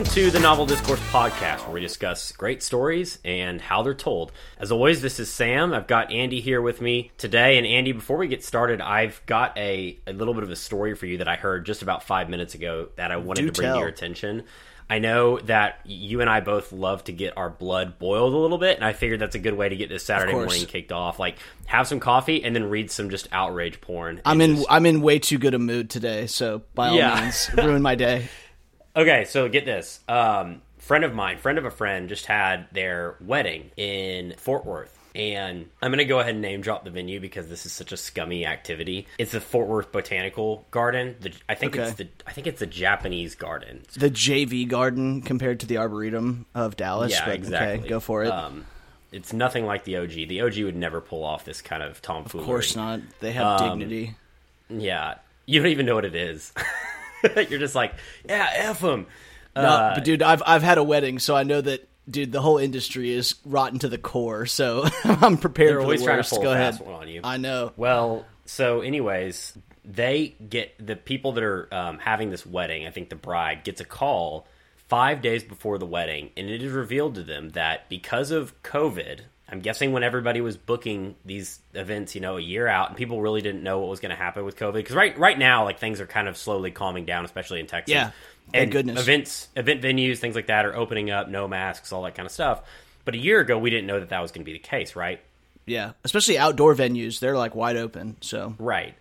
Welcome to the Novel Discourse Podcast, where we discuss great stories and how they're told. As always, this is Sam. I've got Andy here with me today. And Andy, before we get started, I've got a, a little bit of a story for you that I heard just about five minutes ago that I wanted Do to bring tell. to your attention. I know that you and I both love to get our blood boiled a little bit, and I figured that's a good way to get this Saturday morning kicked off. Like, have some coffee and then read some just outrage porn. I'm in just- I'm in way too good a mood today, so by all Yeah. means, ruin my day. Okay, so get this. Um, friend of mine, friend of a friend, just had their wedding in Fort Worth. And I'm going to go ahead and name drop the venue because this is such a scummy activity. It's the Fort Worth Botanical Garden. The, I think it's the I think it's the Japanese garden. The JV garden compared to the Arboretum of Dallas. Yeah, but exactly. Okay, go for it. Um, it's nothing like the OG. The OG would never pull off this kind of tomfoolery. of course not. They have Um, dignity. Yeah, you don't even know what it is. You're just like, yeah, f them. No, but dude, I've I've had a wedding, so I know that dude, the whole industry is rotten to the core. So I'm prepared for always the trying to pull Go ahead. one on you. I know. Well, so anyways, they get the people that are um, having this wedding. I think the bride gets a call five days before the wedding, and it is revealed to them that because of COVID, I'm guessing when everybody was booking these events, you know, a year out, and people really didn't know what was going to happen with COVID. Because right right now, like things are kind of slowly calming down, especially in Texas. Yeah. Thank and goodness. events, event venues, things like that are opening up, no masks, all that kind of stuff. But a year ago, we didn't know that that was going to be the case, right? Yeah, especially outdoor venues, they're like wide open. So Right.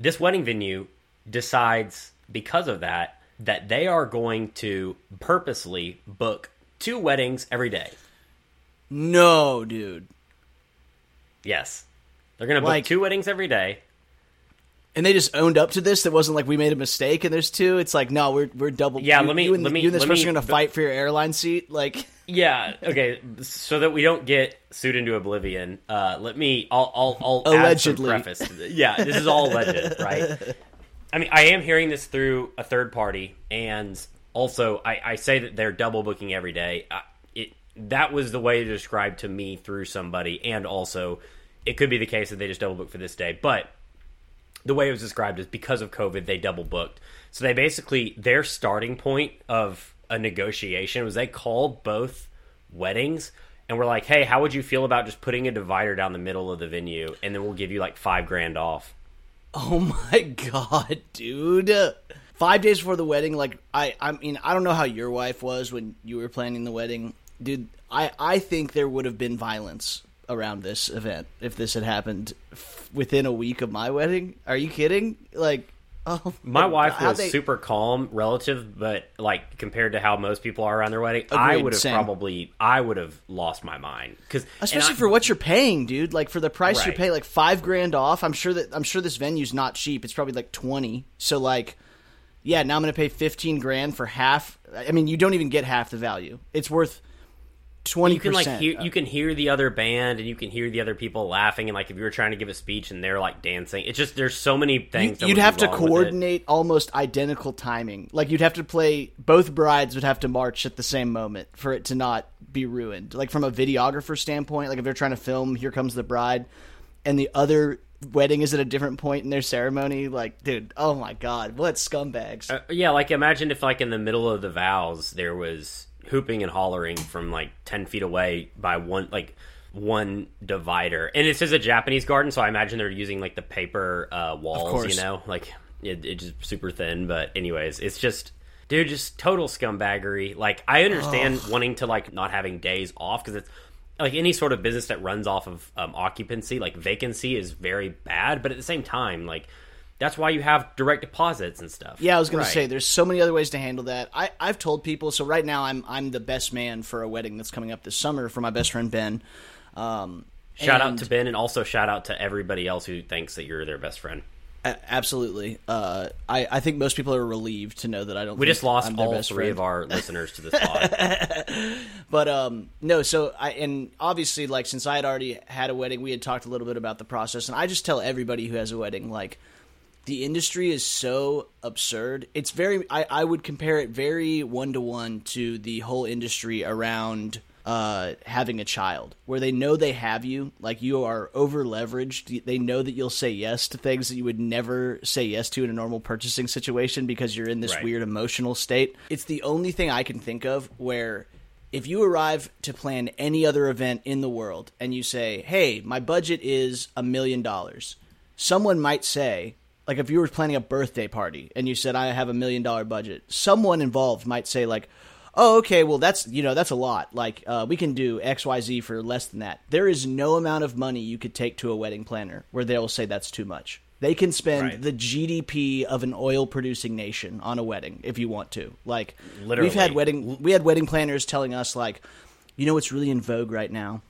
This wedding venue decides because of that that they are going to purposely book two weddings every day. No, dude. Yes. They're going to book Like- two weddings every day. And they just owned up to this. That wasn't like we made a mistake and there's two. It's like no, we're we're double. Yeah, you, let me- You and, let me- you and this let person are gonna fight for your airline seat. Like Yeah, okay, so that we don't get sued into oblivion, uh, let me I'll I'll, I'll Allegedly. add some preface. to this. Yeah, this is all alleged, right? I mean, I am hearing this through a third party, and also I, I say that they're double booking every day. I, that was the way to describe to me through somebody, and also it could be the case that they just double booked for this day, but the way it was described is because of COVID, they double booked. So they basically their starting point of a negotiation was they called both weddings and were like, "Hey, how would you feel about just putting a divider down the middle of the venue, and then we'll give you like five grand off." Oh my god, dude. Five days before the wedding, like I I mean, I don't know how your wife was when you were planning the wedding. Dude, I, I think there would have been violence around this event if this had happened f- within a week of my wedding. Are you kidding? Like oh My wife was they- super calm relative, but like compared to how most people are around their wedding, I would have same. probably I would have lost my mind because Especially for what you're paying, dude. Like for the price you Right. pay, like five grand off. I'm sure that I'm sure this venue's not cheap. It's probably like twenty. So like, yeah, now I'm gonna pay fifteen grand for half. I mean, you don't even get half the value. It's worth twenty you can like hear, you can hear the other band and you can hear the other people laughing and like if you were trying to give a speech and they're like dancing it's just there's so many things that You'd have to wrong with it. coordinate almost identical timing. Like you'd have to play both brides would have to march at the same moment for it to not be ruined. Like from a videographer standpoint, like if they're trying to film "Here Comes the Bride," and the other wedding is at a different point in their ceremony, like dude, oh my god, what scumbags! Uh, yeah like imagine if like in the middle of the vows there was hooping and hollering from like 10 feet away by one like one divider. And it says a japanese garden so i imagine they're using like the paper uh walls you know? Like it, it's just super thin but anyways it's just dude just total scumbaggery. Like i understand wanting to like not having days off because it's like any sort of business that runs off of um, occupancy like vacancy is very bad but at the same time like that's why you have direct deposits and stuff Yeah, I was gonna say there's so many other ways to handle that. I, I've told people so right now I'm I'm the best man for a wedding that's coming up this summer for my best friend Ben. Um, Shout out to Ben, and also shout out to everybody else who thinks that you're their best friend. a- absolutely. Uh, I I think most people are relieved to know that I don't. We think just lost I'm all best three friend. of our listeners to this pod. But um, no. So I and obviously like since I had already had a wedding, we had talked a little bit about the process, and I just tell everybody who has a wedding like. The industry is so absurd. It's very. I, I would compare it very one to one to the whole industry around uh, having a child, where they know they have you, like you are over leveraged. They know that you'll say yes to things that you would never say yes to in a normal purchasing situation because you're in this Right. weird emotional state. It's the only thing I can think of where if you arrive to plan any other event in the world and you say, "Hey, my budget is a million dollars," someone might say, like if you were planning a birthday party and you said, "I have a million dollar budget," someone involved might say, like. Oh, okay. Well, that's you know that's a lot. Like uh, we can do X, Y, Z for less than that. There is no amount of money you could take to a wedding planner where they'll say that's too much. They can spend Right. the GDP of an oil producing nation on a wedding if you want to. Like Literally. we've had wedding we had wedding planners telling us like, you know what's really in vogue right now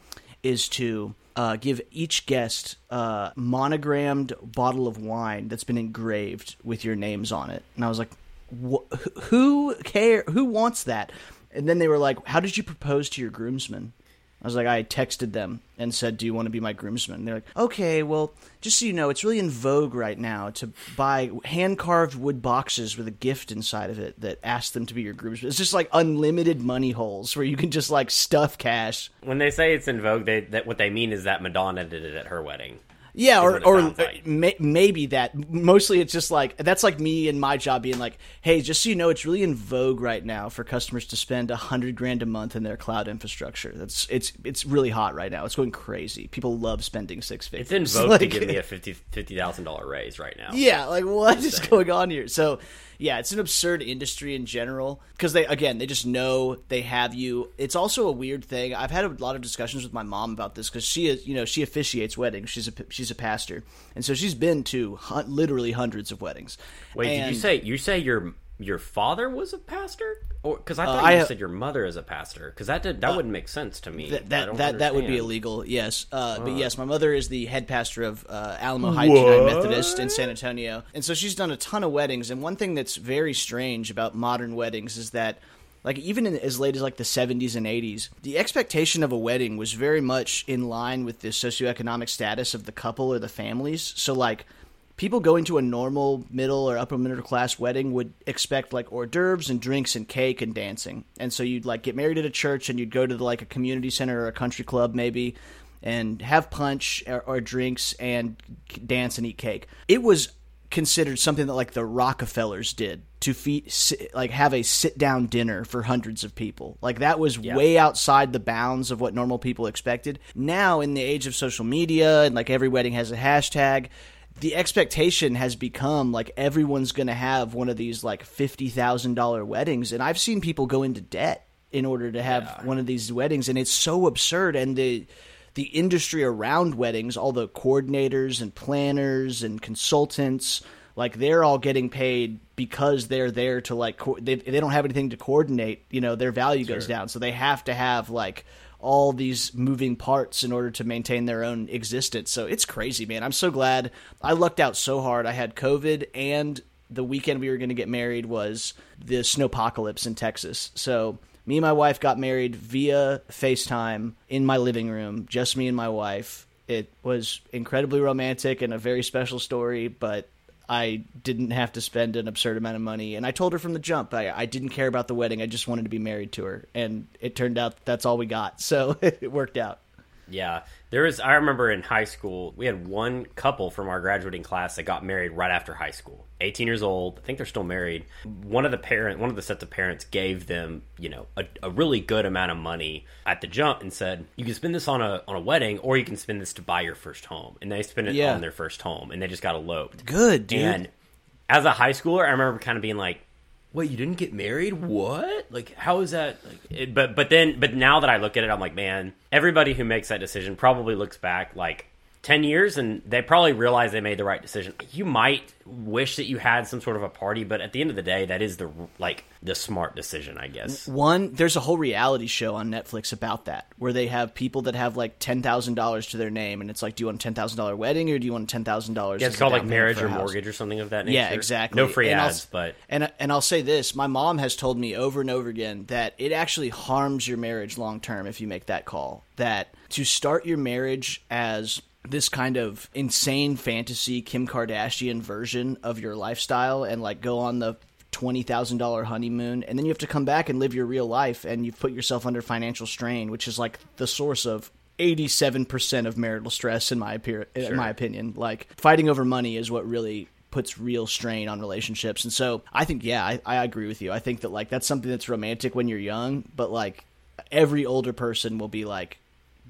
is to uh, give each guest a monogrammed bottle of wine that's been engraved with your names on it. And I was like, wh- who care? Who wants that? And then they were like, how did you propose to your groomsmen? I was like, I texted them and said, "Do you want to be my groomsman?" And they're like, "Okay, well, just so you know, it's really in vogue right now to buy hand carved wood boxes with a gift inside of it that asks them to be your groomsman. It's just like unlimited money holes where you can just like stuff cash. When they say it's in vogue, they that what they mean is that Madonna did it at her wedding. Yeah, or or like. Uh, may, maybe that. Mostly, it's just like that's like me and my job being like, "Hey, just so you know, it's really in vogue right now for customers to spend a hundred grand a month in their cloud infrastructure. That's it's it's really hot right now. It's going crazy. People love spending six figures. It's in vogue Like- to give me a fifty fifty thousand dollar raise right now. Yeah, like what is going on here? So, yeah, it's an absurd industry in general because they again they just know they have you. It's also a weird thing. I've had a lot of discussions with my mom about this because she is you know she officiates weddings. She's a she's a pastor, and so she's been to literally hundreds of weddings. Wait, did And- you say you say your your father was a pastor, or because I thought I you ha- said your mother is a pastor? Because that did, that wouldn't make sense to me. that that that, that would be illegal. Yes, uh, but yes, my mother is the head pastor of uh, Alamo Heights United Methodist in San Antonio, and so she's done a ton of weddings. And one thing that's very strange about modern weddings is that. Like even in, as late as like the 70s and 80s, the expectation of a wedding was very much in line with the socioeconomic status of the couple or the families. So like people going to a normal middle or upper middle class wedding would expect like hors d'oeuvres and drinks and cake and dancing. And so you'd like get married at a church and you'd go to the, like a community center or a country club maybe and have punch or, or drinks and dance and eat cake. It was considered something that like the Rockefellers did to feed like have a sit down dinner for hundreds of people. Like that was way outside the bounds of what normal people expected. Now in the age of social media and like every wedding has a hashtag, the expectation has become like everyone's going to have one of these like $50,000 weddings and I've seen people go into debt in order to have one of these weddings and it's so absurd and the the industry around weddings, all the coordinators and planners and consultants, like they're all getting paid because they're there to like co- they they don't have anything to coordinate. You know, their value goes down, so they have to have like all these moving parts in order to maintain their own existence. So it's crazy, man. I'm so glad I lucked out so hard. I had COVID and the weekend we were going to get married was the snowpocalypse in Texas. So me and my wife got married via FaceTime in my living room, just me and my wife. It was incredibly romantic and a very special story, but I didn't have to spend an absurd amount of money. And I told her from the jump, I, I didn't care about the wedding. I just wanted to be married to her. And it turned out that's all we got. So it worked out. Yeah, there was. I remember in high school, we had one couple from our graduating class that got married right after high school. 18 years old. I think they're still married. One of the parent, one of the sets of parents gave them, you know, a, a really good amount of money at the jump and said, "You can spend this on a on a wedding, or you can spend this to buy your first home." And they spent it Yeah. on their first home, and they just got eloped. Good, dude. And as a high schooler, I remember kind of being like, "Wait, you didn't get married? What? Like, how is that?" Like, it, but but then but now that I look at it, I'm like, man, everybody who makes that decision probably looks back like. 10 years and they probably realize they made the right decision. You might wish that you had some sort of a party, but at the end of the day, that is the like the smart decision, I guess. One, there's a whole reality show on Netflix about that, where they have people that have like ten thousand dollars to their name, and it's like, do you want a ten thousand dollar wedding or do you want ten thousand dollars? Yeah, it's called like marriage or mortgage or something of that nature. Yeah, exactly. No free And I'll- ads, but and and I'll say this: my mom has told me over and over again that it actually harms your marriage long term if you make that call. That to start your marriage as this kind of insane fantasy Kim Kardashian version of your lifestyle and like go on the twenty thousand dollar honeymoon, and then you have to come back and live your real life, and you've put yourself under financial strain, which is like the source of 87% of marital stress in my appear- in my opinion. Like fighting over money is what really puts real strain on relationships and so i think yeah I, I agree with you. I think that like that's something that's romantic when you're young but like every older person will be like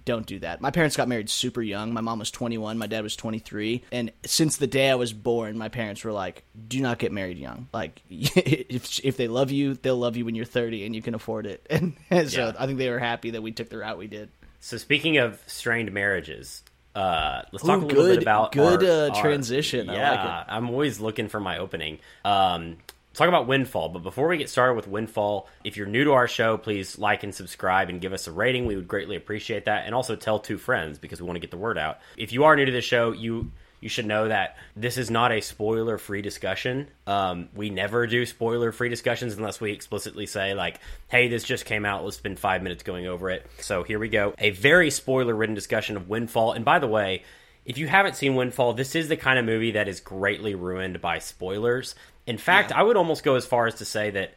don't do that. My parents got married super young. My mom was 21 my dad was 23 and since the day i was born my parents were like do not get married young. Like if, if they love you they'll love you when you're 30 and you can afford it. And, so Yeah. i think they were happy that we took the route we did. So speaking of strained marriages, uh, let's talk Ooh, a little good- bit about good, our- uh, our- transition. I like Yeah, I'm always looking for my opening. Um, talk about Windfall, but before we get started with Windfall, if you're new to our show, please like and subscribe and give us a rating. We would greatly appreciate that, and also tell two friends because we want to get the word out. If you are new to the show, you you should know that this is not a spoiler free discussion. Um, we never do spoiler free discussions unless we explicitly say, like, hey, this just came out. Let's spend five minutes going over it. So here we go. A very spoiler ridden discussion of Windfall. And by the way, if you haven't seen Windfall, this is the kind of movie that is greatly ruined by spoilers. In fact, I would almost go as far as to say that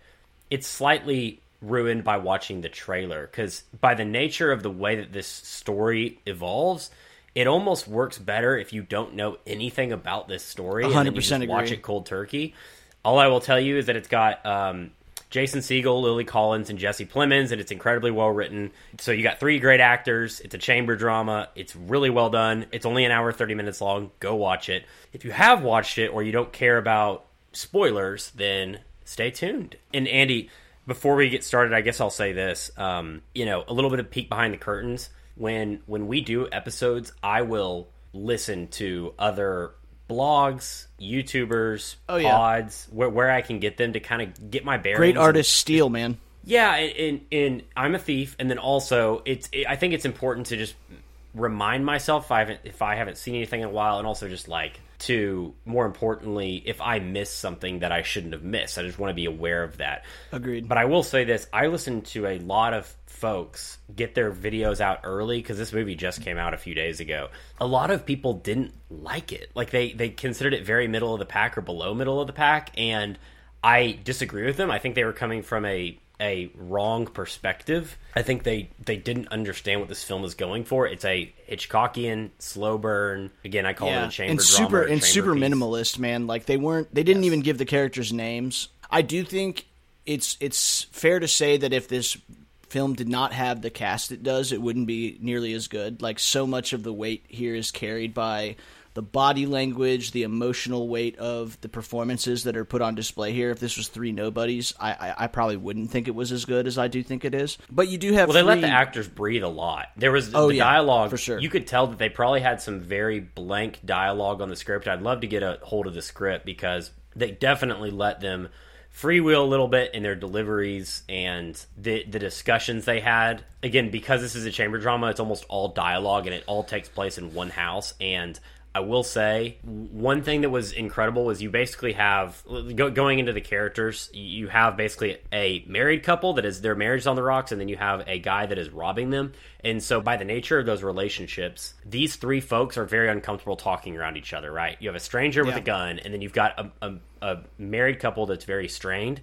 it's slightly ruined by watching the trailer because by the nature of the way that this story evolves it almost works better if you don't know anything about this story and you 100% just watch it cold turkey. All i will tell you is that it's got um, jason Segel, lily collins and jesse plemons and it's incredibly well written. So you got three great actors. It's a chamber drama. It's really well done. It's only an hour 30 minutes long. Go watch it. If you have watched it or you don't care about spoilers then stay tuned. And Andy, before we get started, I guess I'll say this. Um, you know, a little bit of peek behind the curtains. When when we do episodes, I will listen to other blogs, YouTubers, Oh, yeah. pods, where, where I can get them to kind of get my bearings. Great artist steal, man. yeah, and, and, and I'm a thief, and then also it's. It, I think it's important to just remind myself if I haven't if I haven't seen anything in a while, and also just like to more importantly, if I miss something that I shouldn't have missed, I just want to be aware of that. Agreed. But I will say this: I listened to a lot of folks get their videos out early because this movie just came out a few days ago. A lot of people didn't like it; like they they considered it very middle of the pack or below middle of the pack, and I disagree with them. I think they were coming from a a wrong perspective. I think they they didn't understand what this film is going for. It's a Hitchcockian slow burn. Again, I call it a chamber and drama super or and super piece. minimalist, man. Like they weren't, they didn't even give the characters names. I do think it's it's fair to say that if this film did not have the cast it does, it wouldn't be nearly as good. Like so much of the weight here is carried by the body language, the emotional weight of the performances that are put on display here. If this was three nobodies, I, I, I probably wouldn't think it was as good as I do think it is. But you do have Well, they let the actors breathe a lot. There was Oh, the yeah, dialogue for sure. You could tell that they probably had some very blank dialogue on the script. I'd love to get a hold of the script because they definitely let them freewheel a little bit in their deliveries and the the discussions they had. Again, because this is a chamber drama, it's almost all dialogue and it all takes place in one house and I will say one thing that was incredible was you basically have go, going into the characters. You have basically a married couple that is their marriage is on the rocks, and then you have a guy that is robbing them. And so, by the nature of those relationships, these three folks are very uncomfortable talking around each other. Right? You have a stranger with Yeah. a gun, and then you've got a, a, a married couple that's very strained,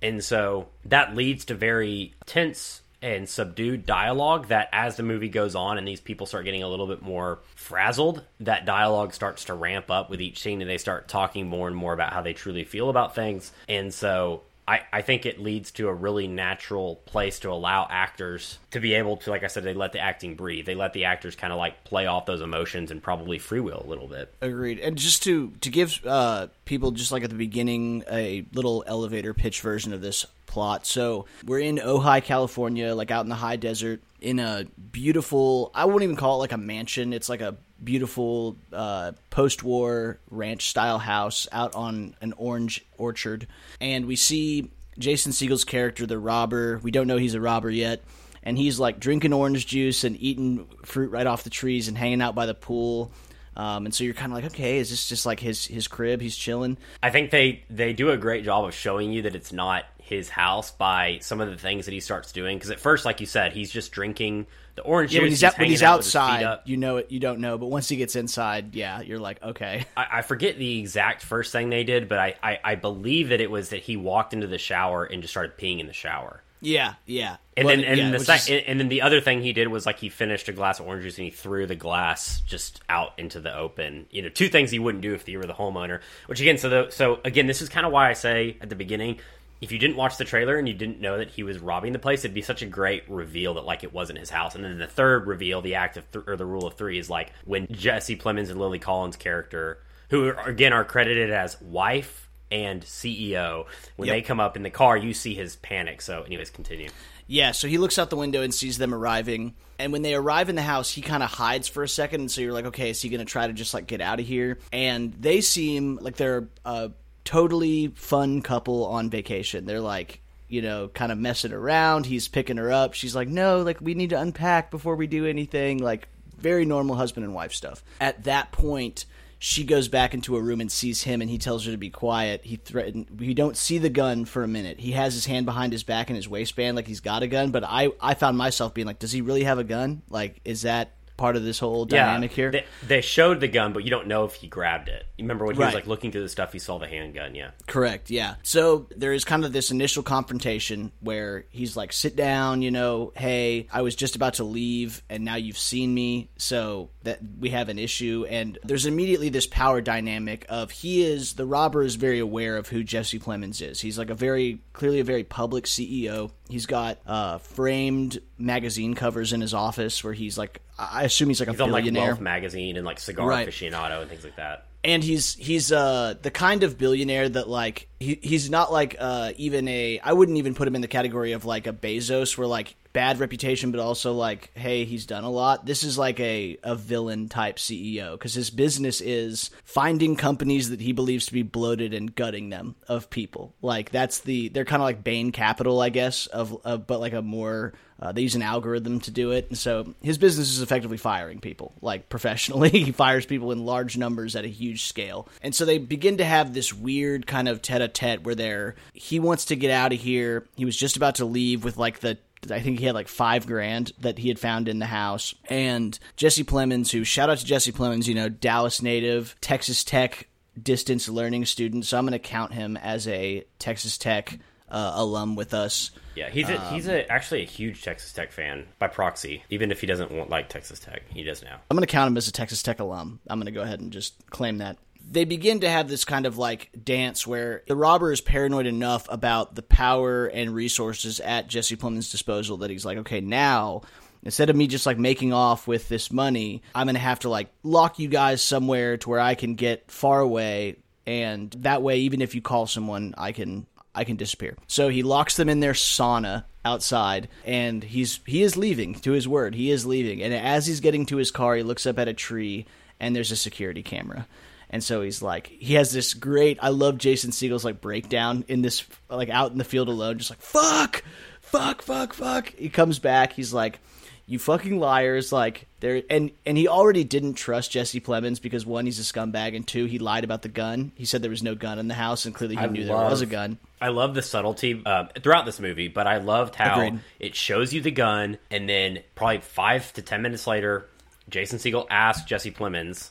and so that leads to very tense and subdued dialogue that as the movie goes on and these people start getting a little bit more frazzled that dialogue starts to ramp up with each scene and they start talking more and more about how they truly feel about things. And so I, I think it leads to a really natural place to allow actors to be able to like i said they let the acting breathe. They let the actors kind of like play off those emotions and probably freewheel a little bit. Agreed. And just to to give uh, people just like at the beginning a little elevator pitch version of this plot. So we're in Ojai, California, like out in the high desert, in a beautiful. I wouldn't even call it like a mansion. It's like a beautiful uh, post-war ranch style house out on an orange orchard, and we see Jason Segel's character, the robber. We don't know he's a robber yet. And he's like drinking orange juice and eating fruit right off the trees and hanging out by the pool Um, and so you're kind of like, okay, is this just like his his crib? He's chilling. I think they they do a great job of showing you that it's not his house by some of the things that he starts doing. Because at first, like you said, he's just drinking the orange Yeah, juice. when he's, out, when he's out with his feet outside, you know it. You don't know, but once he gets inside, yeah, you're like, okay. I, I forget the exact first thing they did, but I, I, I believe that it was that he walked into the shower and just started peeing in the shower. Yeah, yeah. And Well, then and yeah, the sec- is- and, and then the other thing he did was like he finished a glass of orange juice and he threw the glass just out into the open. You know, two things he wouldn't do if he were the homeowner. Which again, so the, so again, this is kind of why I say at the beginning, if you didn't watch the trailer and you didn't know that he was robbing the place, it'd be such a great reveal that like it wasn't his house. And then the third reveal, the act of th- or the rule of three, is like when Jesse Plemons and Lily Collins' character, who are, again are credited as wife and CEO, when Yep. they come up in the car, you see his panic. So, anyways, continue. Yeah, so he looks out the window and sees them arriving. And when they arrive in the house, he kind of hides for a second. And so you're like, okay, is he going to try to just like get out of here? And they seem like they're a totally fun couple on vacation. They're like, you know, kind of messing around. He's picking her up. She's like, no, like we need to unpack before we do anything. Like very normal husband and wife stuff. At that point, she goes back into a room and sees him and he tells her to be quiet he threatened we don't see the gun for a minute he has his hand behind his back in his waistband like he's got a gun but i i found myself being like does he really have a gun like is that part of this whole dynamic here They, they showed the gun, but you don't know if he grabbed it. You remember when he Right. was like looking through the stuff, he saw the handgun. Yeah, Correct, yeah. So there is kind of this initial confrontation where he's like, sit down, you know, hey, I was just about to leave and now you've seen me, so that we have an issue. And there's immediately this power dynamic of he is, the robber is very aware of who Jesse Plemons is. He's like a very, clearly a very public CEO. He's got uh, framed magazine covers in his office where he's like, I assume he's like a he's on like billionaire Wealth magazine and like Cigar Right. Aficionado and things like that. and he's he's uh the kind of billionaire that like he, he's not like uh even a I wouldn't even put him in the category of like a Bezos where like bad reputation but also like hey he's done a lot this is like a a villain type CEO because his business is finding companies that he believes to be bloated and gutting them of people like that's the they're kind of like Bain Capital I guess of, of but like a more uh, they use an algorithm to do it, and so his business is effectively firing people, like professionally. he fires people in large numbers at a huge scale, and so they begin to have this weird kind of tete-a-tete where they're he wants to get out of here. He was just about to leave with like the I think he had like five grand that he had found in the house. And Jesse Plemons, who shout out to Jesse Plemons, you know, Dallas native, Texas Tech distance learning student. So I'm going to count him as a Texas Tech uh, alum with us. Yeah, he's a, Um, he's a, actually a huge Texas Tech fan by proxy. Even if he doesn't want, like Texas Tech, he does now. I'm going to count him as a Texas Tech alum. I'm going to go ahead and just claim that. They begin to have this kind of like dance where the robber is paranoid enough about the power and resources at Jesse Plemons' disposal that he's like, okay, now instead of me just like making off with this money, I'm going to have to like lock you guys somewhere to where I can get far away. And that way, even if you call someone, I can I can disappear. So he locks them in their sauna outside and he's he is leaving to his word. He is leaving. And as he's getting to his car, he looks up at a tree and there's a security camera. And so he's like he has this great I love Jason Segel's like breakdown in this like out in the field alone just like fuck fuck fuck fuck. He comes back, he's like you fucking liars like there and and he already didn't trust Jesse Plemons because one he's a scumbag and two he lied about the gun. He said there was no gun in the house and clearly he I knew there was a gun. I love the subtlety uh, throughout this movie, but I loved how Agreed. it shows you the gun, and then probably five to ten minutes later, Jason Segel asks Jesse Plemons,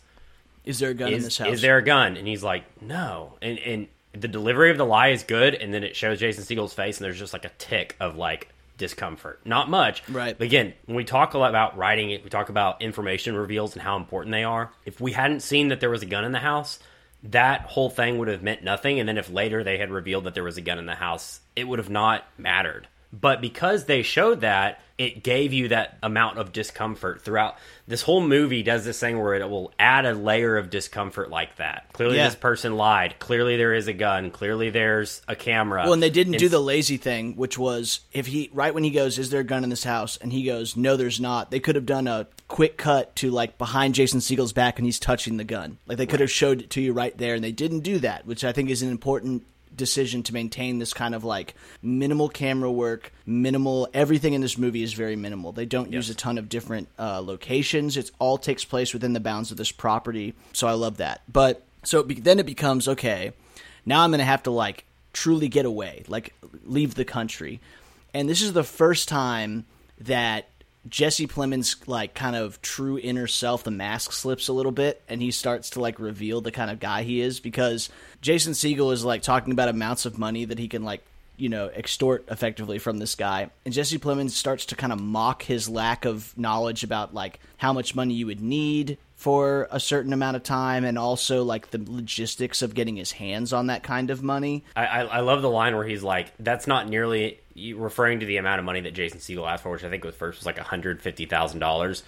Is there a gun in is, this house? is there a gun? And he's like, no. And and the delivery of the lie is good, and then it shows Jason Segel's face, and there's just like a tick of like discomfort. Not much. Right. But again, when we talk a lot about writing it, we talk about information reveals and how important they are. If we hadn't seen that there was a gun in the house, that whole thing would have meant nothing. And then if later they had revealed that there was a gun in the house, it would have not mattered. But because they showed that, it gave you that amount of discomfort throughout. This whole movie does this thing where it will add a layer of discomfort like that. Clearly, Yeah. this person lied. Clearly, there is a gun. Clearly, there's a camera. Well, and they didn't do the lazy thing, which was if he right when he goes, "Is there a gun in this house?" and he goes, "No, there's not." They could have done a quick cut to like behind Jason Segel's back, and he's touching the gun. Like they could have showed it to you right there, and they didn't do that, which I think is an important decision to maintain this kind of like minimal camera work, minimal everything in this movie is very minimal. They don't use a ton of different uh, locations. It all takes place within the bounds of this property, so I love that. But so it be- then it becomes okay. Now I'm going to have to like truly get away, like leave the country, and this is the first time that Jesse Plemons like kind of true inner self, the mask slips a little bit, and he starts to like reveal the kind of guy he is because Jason Segel is like talking about amounts of money that he can like you know extort effectively from this guy, and Jesse Plemons starts to kind of mock his lack of knowledge about like how much money you would need for a certain amount of time, and also like the logistics of getting his hands on that kind of money. I, I, I love the line where he's like, "That's not nearly," referring to the amount of money that Jason Segel asked for, which I think was first was like one hundred fifty thousand dollars.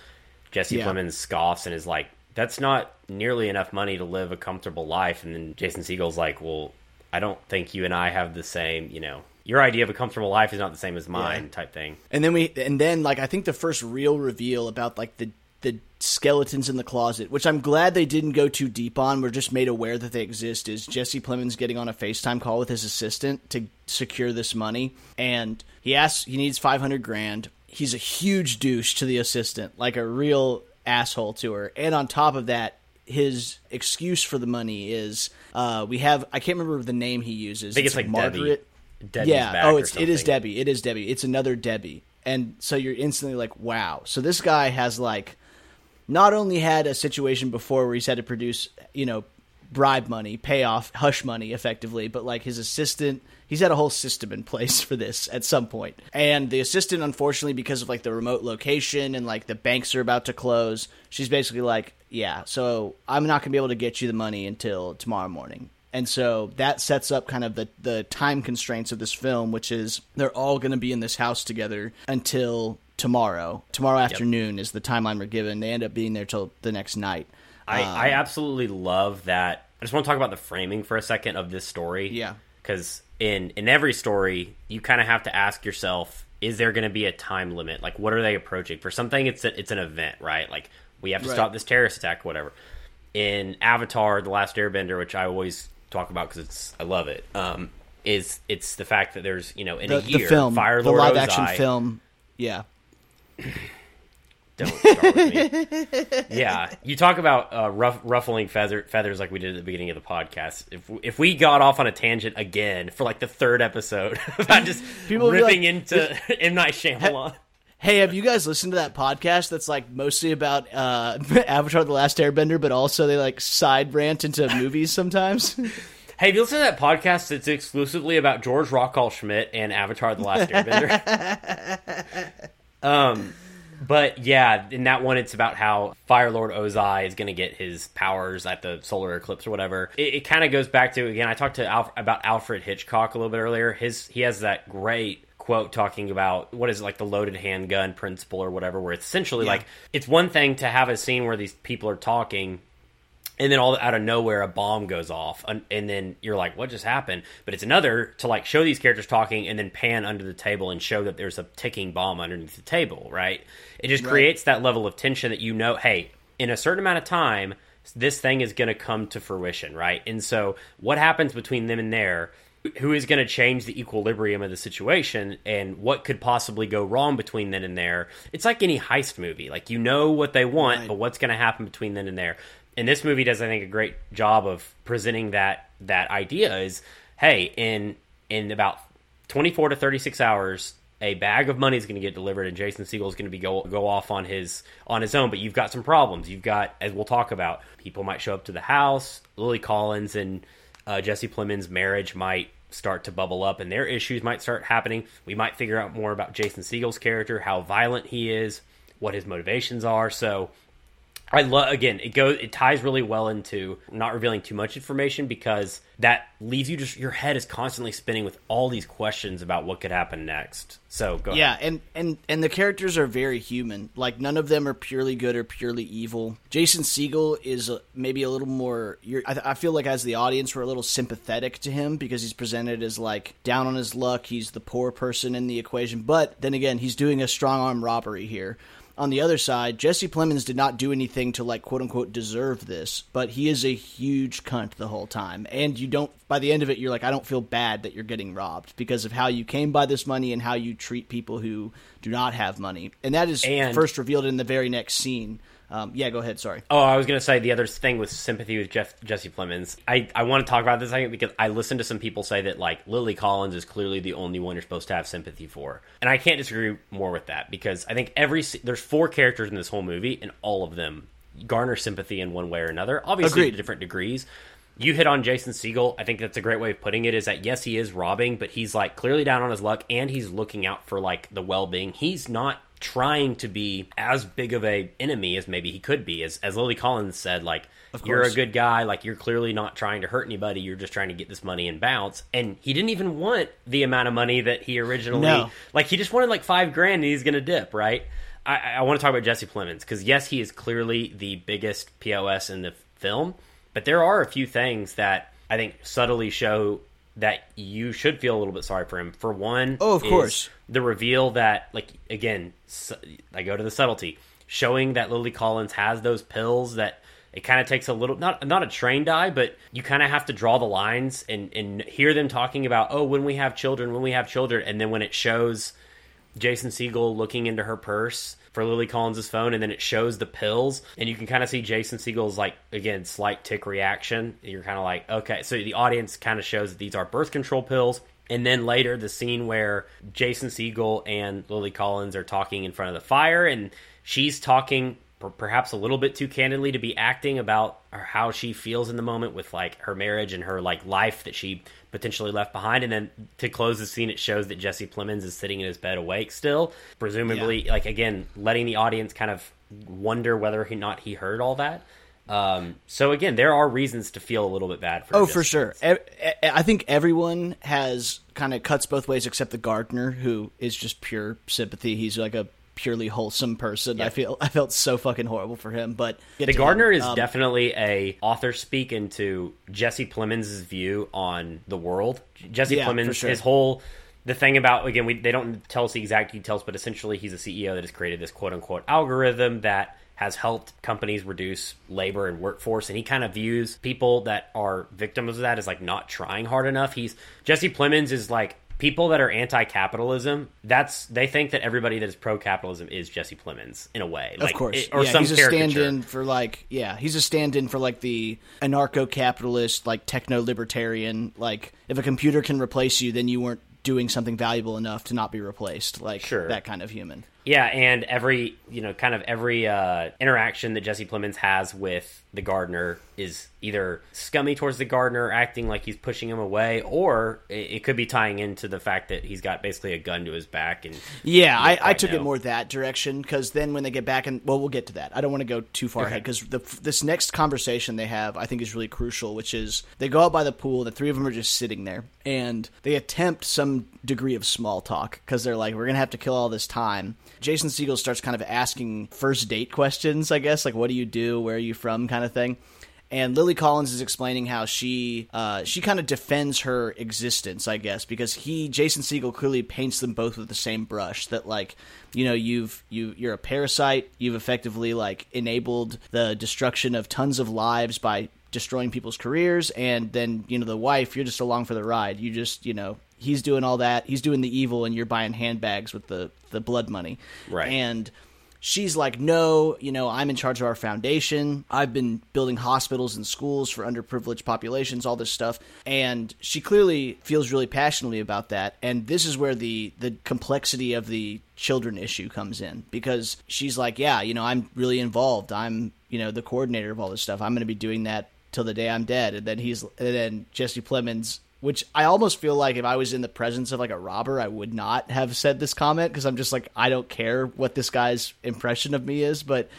Jesse Yeah. Plemons scoffs and is like, "That's not nearly enough money to live a comfortable life." And then Jason Segel's like, "Well, I don't think you and I have the same, you know." Your idea of a comfortable life is not the same as mine, Yeah. type thing. And then we and then like I think the first real reveal about like the skeletons in the closet, which I'm glad they didn't go too deep on. We're just made aware that they exist. Is Jesse Plemons getting on a FaceTime call with his assistant to secure this money, and he asks he needs 500 grand. He's a huge douche to the assistant, like a real asshole to her. And on top of that, his excuse for the money is uh, we have I can't remember the name he uses. I think it's, like Margaret. Debbie. Debbie's yeah. Oh, it's it is. Debbie. It is Debbie. It's another Debbie. And so you're instantly like, wow. So this guy has like not only had a situation before where he's had to produce, you know, bribe money, pay off, hush money effectively, but like his assistant, he's had a whole system in place for this at some point. And the assistant, unfortunately, because of like the remote location and like the banks are about to close, she's basically like, yeah, so I'm not going to be able to get you the money until tomorrow morning. And so that sets up kind of the, the time constraints of this film, which is they're all going to be in this house together until tomorrow. Tomorrow afternoon is the timeline we're given. They end up being there till the next night. I, Um, I absolutely love that. I just want to talk about the framing for a second of this story. Yeah. Because in in every story, you kind of have to ask yourself: Is there going to be a time limit? Like, what are they approaching? For something, it's a, it's an event, right? Like, we have to Right. stop this terrorist attack, whatever. In Avatar: The Last Airbender, which I always talk about because it's I love it. Um, is it's the fact that there's you know in The, a year the film, Fire the Lord live action film. Yeah. Don't start with me. yeah, you talk about uh, ruff, ruffling feather, feathers like we did at the beginning of the podcast. If if we got off on a tangent again for like the third episode about just People ripping like, into M Night Shyamalan, Hey, have you guys listened to that podcast that's like mostly about uh, Avatar: The Last Airbender, but also they like side rant into movies sometimes? hey, have you listened to that podcast, it's exclusively about George Rockall Schmidt and Avatar: The Last Airbender. Um, but yeah, in that one, it's about how Fire Lord Ozai is going to get his powers at the solar eclipse or whatever. It, it kind of goes back to again. I talked to Alf, about Alfred Hitchcock a little bit earlier. His he has that great quote talking about what is it, like the loaded handgun principle or whatever, where it's essentially like it's one thing to have a scene where these people are talking and then all out of nowhere a bomb goes off and, and then you're like what just happened but it's another to like show these characters talking and then pan under the table and show that there's a ticking bomb underneath the table right it just creates that level of tension that you know hey in a certain amount of time this thing is going to come to fruition right and so what happens between them and there who is going to change the equilibrium of the situation and what could possibly go wrong between then and there. It's like any heist movie. Like you know what they want, Right. but what's going to happen between then and there. And this movie does I think a great job of presenting that that idea is hey, in in about 24 to 36 hours a bag of money is going to get delivered and Jason Segel is going to be go go off on his on his own but you've got some problems you've got as we'll talk about people might show up to the house Lily Collins and uh, Jesse Plemons' marriage might start to bubble up and their issues might start happening. We might figure out more about Jason Segel's character, how violent he is, what his motivations are. So I love again, it goes it ties really well into not revealing too much information because that leaves you just your head is constantly spinning with all these questions about what could happen next. So go Yeah, ahead. and and and the characters are very human. Like none of them are purely good or purely evil. Jason Segel is maybe a little more. I, I feel like as the audience, we're a little sympathetic to him because he's presented as like down on his luck. He's the poor person in the equation, but then again, he's doing a strong arm robbery here. On the other side, Jesse Plemons did not do anything to like quote unquote deserve this, but he is a huge cunt the whole time. And you don't by the end of it you're like I don't feel bad that you're getting robbed because of how you came by this money and how you treat people who do not have money. And that is And- first revealed in the very next scene. Um, yeah, go ahead, sorry. Oh, I was going to say the other thing with sympathy with Jeff, Jesse Plemons. I, I want to talk about this second because I listened to some people say that like Lily Collins is clearly the only one you're supposed to have sympathy for, and I can't disagree more with that because I think every there's four characters in this whole movie, and all of them garner sympathy in one way or another. Obviously, Agreed. to different degrees. You hit on Jason Segel. I think that's a great way of putting it. Is that yes, he is robbing, but he's like clearly down on his luck, and he's looking out for like the well being. He's not trying to be as big of a enemy as maybe he could be. As as Lily Collins said, like you're a good guy, like you're clearly not trying to hurt anybody. You're just trying to get this money and bounce. And he didn't even want the amount of money that he originally No. like. He just wanted like five grand, and he's gonna dip right. I, I want to talk about Jesse Plemons because yes, he is clearly the biggest POS in the film, but there are a few things that I think subtly show that you should feel a little bit sorry for him. For one, Oh, of course. the reveal that like again, I go to the subtlety, showing that Lily Collins has those pills that it kind of takes a little not not a trained eye, but you kind of have to draw the lines and and hear them talking about oh when we have children, when we have children, and then when it shows Jason Segel looking into her purse for Lily Collins' phone, and then it shows the pills, and you can kind of see Jason Segel's like again slight tick reaction. You're kind of like, okay, so the audience kind of shows that these are birth control pills, and then later the scene where Jason Segel and Lily Collins are talking in front of the fire, and she's talking per- perhaps a little bit too candidly to be acting about how she feels in the moment with like her marriage and her like life that she potentially left behind and then to close the scene it shows that jesse plemons is sitting in his bed awake still presumably like again letting the audience kind of wonder whether or not he heard all that um, so again there are reasons to feel a little bit bad for Oh, for sure. I think everyone has kind of cuts both ways, except the gardener, who is just pure sympathy. He's like a purely wholesome person. I feel I felt so fucking horrible for him. But The Gardener him. is Um, definitely a author speak into Jesse Plemons' view on the world. Jesse Yeah, Plemons, sure. his whole the thing about again, we they don't tell us the exact details, but essentially he's a CEO that has created this quote unquote algorithm that has helped companies reduce labor and workforce and he kind of views people that are victims of that as like not trying hard enough. He's Jesse Plemons is like people that are anti-capitalism that's they think that everybody that is pro-capitalism is Jesse Plemons in a way like, of course, it- or yeah, some he's a caricature. stand-in for like, yeah, he's a stand-in for like the anarcho-capitalist, like techno-libertarian. Like, if a computer can replace you, then you weren't doing something valuable enough to not be replaced. Like Sure. that kind of human. Yeah, and every you know, kind of every uh, interaction that Jesse Plemons has with the gardener is either scummy towards the gardener, acting like he's pushing him away, or it, could be tying into the fact that he's got basically a gun to his back and Yeah, I, I took know. it more that direction because then when they get back and well, we'll get to that. I don't want to go too far ahead because this next conversation they have I think is really crucial, which is they go out by the pool. The three of them are just sitting there and they attempt some degree of small talk because they're like, we're gonna have to kill all this time. Jason Segel starts kind of asking first date questions, I guess, like what do you do, where are you from, kind of thing and Lily Collins is explaining how she uh, she kind of defends her existence, I guess, because he Jason Segel clearly paints them both with the same brush. That like, you know, you've you you're a parasite. You've effectively like enabled the destruction of tons of lives by destroying people's careers, and then you know the wife, you're just along for the ride. You just you know he's doing all that, he's doing the evil, and you're buying handbags with the the blood money, Right. And she's like, no, you know, I'm in charge of our foundation. I've been building hospitals and schools for underprivileged populations, all this stuff. And she clearly feels really passionately about that. And this is where the, the complexity of the children issue comes in because she's like, yeah, you know, I'm really involved. I'm, you know, the coordinator of all this stuff. I'm going to be doing that till the day I'm dead. And then he's, and then Jesse Plemons which I almost feel like if I was in the presence of like a robber, I would not have said this comment because I'm just like I don't care what this guy's impression of me is. But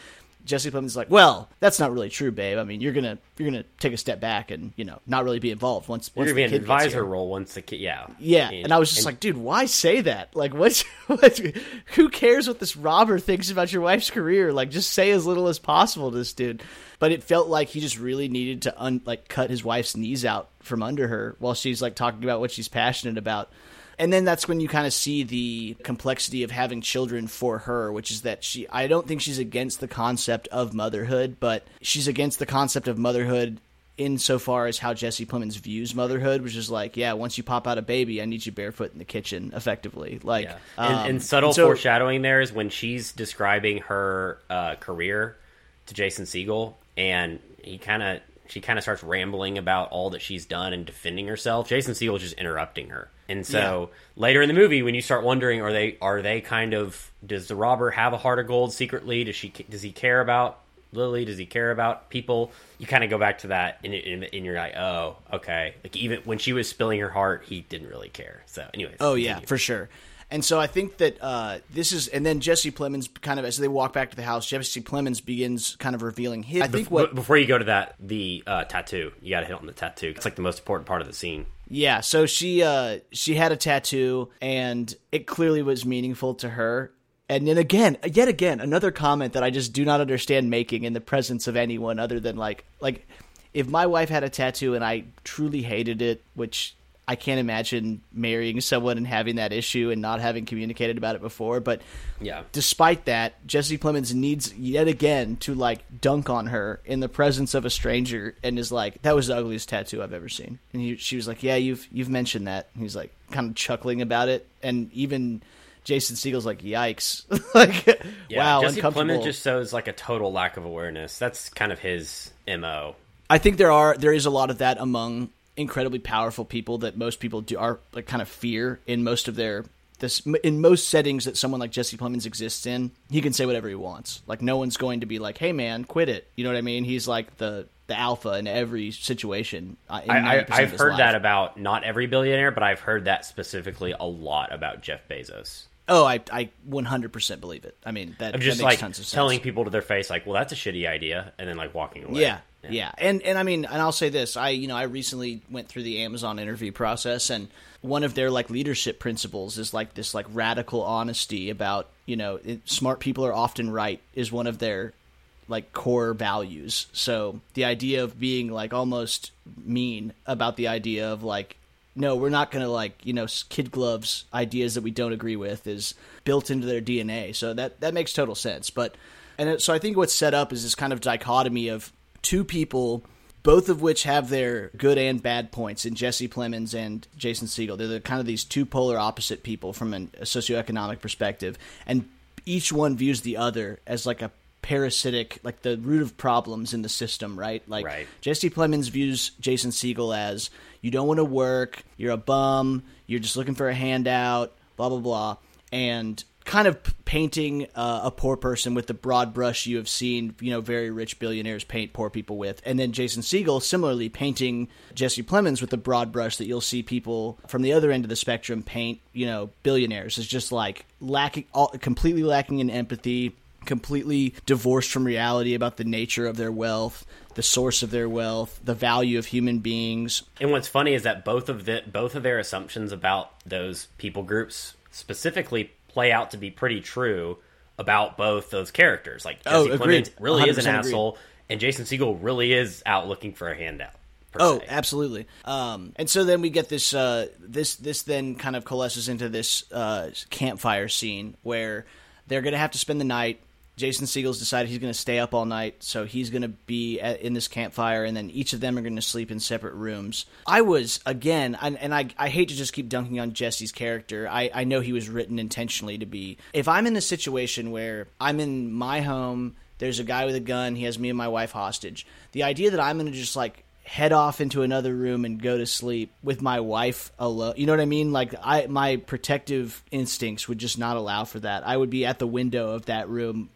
Jesse Plemons like, well, that's not really true, babe. I mean, you're gonna you're gonna take a step back and you know not really be involved once you're once gonna be the an advisor role once the kid. Yeah, Yeah, and I was just like, dude, why say that? Like, what's, what? Who cares what this robber thinks about your wife's career? Like, just say as little as possible to this dude. But it felt like he just really needed to un, like cut his wife's knees out from under her while she's like talking about what she's passionate about. And then that's when you kind of see the complexity of having children for her, which is that she, I don't think she's against the concept of motherhood, but she's against the concept of motherhood insofar as how Jesse Plemons views motherhood, which is like, yeah, once you pop out a baby, I need you barefoot in the kitchen, effectively. Like, yeah. and, um, and subtle so- foreshadowing there is when she's describing her uh, career to Jason Segel, and he kind of she kind of starts rambling about all that she's done and defending herself. Jason Segel's just interrupting her, and so later in the movie, when you start wondering, are they are they kind of does the robber have a heart of gold secretly? Does she does he care about Lily? Does he care about people? You kind of go back to that, and, and, and you're like, oh, okay. Like even when she was spilling her heart, he didn't really care. So, anyways, Oh yeah, continue. for sure. And so I think that uh, this is, and then Jesse Plemons kind of as they walk back to the house, Jesse Plemons begins kind of revealing his. I think what before you go to that, the uh, tattoo, you got to hit on the tattoo. It's like the most important part of the scene. Yeah, so she uh she had a tattoo and it clearly was meaningful to her. And then again, yet again, another comment that I just do not understand making in the presence of anyone other than like like if my wife had a tattoo and I truly hated it, which I can't imagine marrying someone and having that issue and not having communicated about it before, but Yeah. despite that, Jesse Plemons needs yet again to like dunk on her in the presence of a stranger and is like, "That was the ugliest tattoo I've ever seen." And he, she was like, "Yeah, you've you've mentioned that." And he's like, kind of chuckling about it, and even Jason Segel's like, "Yikes!" like, Yeah, wow, Jesse uncomfortable. Plemons just shows like a total lack of awareness. That's kind of his mo. I think there are there is a lot of that among incredibly powerful people that most people do are like kind of fear in most of their this in most settings that someone like Jesse Plemons exists in. He can say whatever he wants. Like no one's going to be like, "Hey man, quit it." You know what I mean? He's like the the alpha in every situation. Uh, in I, I, I've heard life. that about not every billionaire, but I've heard that specifically a lot about Jeff Bezos. Oh, I I 100% believe it. I mean, that that just makes like tons of sense. telling people to their face, like, "Well, that's a shitty idea," and then like walking away. Yeah, yeah, and and I mean, and I'll say this: I you know I recently went through the Amazon interview process, and one of their like leadership principles is like this like radical honesty about you know it, smart people are often right is one of their like core values. So the idea of being like almost mean about the idea of like no, we're not going to like, you know, kid gloves ideas that we don't agree with is built into their DNA. So that that makes total sense. But and so I think what's set up is this kind of dichotomy of two people both of which have their good and bad points in Jesse Plemons and Jason Segel. They're the, kind of these two polar opposite people from an, a socioeconomic perspective, and each one views the other as like a parasitic, like the root of problems in the system, right? Like Right. Jesse Plemons views Jason Segel as you don't want to work, you're a bum, you're just looking for a handout, blah blah blah, and kind of painting uh, a poor person with the broad brush you have seen, you know, very rich billionaires paint poor people with, and then Jason Segel similarly painting Jesse Plemons with the broad brush that you'll see people from the other end of the spectrum paint, you know, billionaires is just like lacking, all, completely lacking in empathy completely divorced from reality about the nature of their wealth, the source of their wealth, the value of human beings. And what's funny is that both of the both of their assumptions about those people groups specifically play out to be pretty true about both those characters. Like Jesse Oh, agreed. Plemons really is an 100% agreed. asshole, and Jason Segel really is out looking for a handout. Oh, se. absolutely. Um, and so then we get this. Uh, this this then kind of coalesces into this uh, campfire scene where they're going to have to spend the night. Jason Segel's decided he's going to stay up all night, so he's going to be at, in this campfire, and then each of them are going to sleep in separate rooms. I was again, and, and I, I hate to just keep dunking on Jesse's character. I, I know he was written intentionally to be. If I'm in a situation where I'm in my home, there's a guy with a gun, he has me and my wife hostage. The idea that I'm going to just like head off into another room and go to sleep with my wife alone. You know what I mean? Like I my protective instincts would just not allow for that. I would be at the window of that room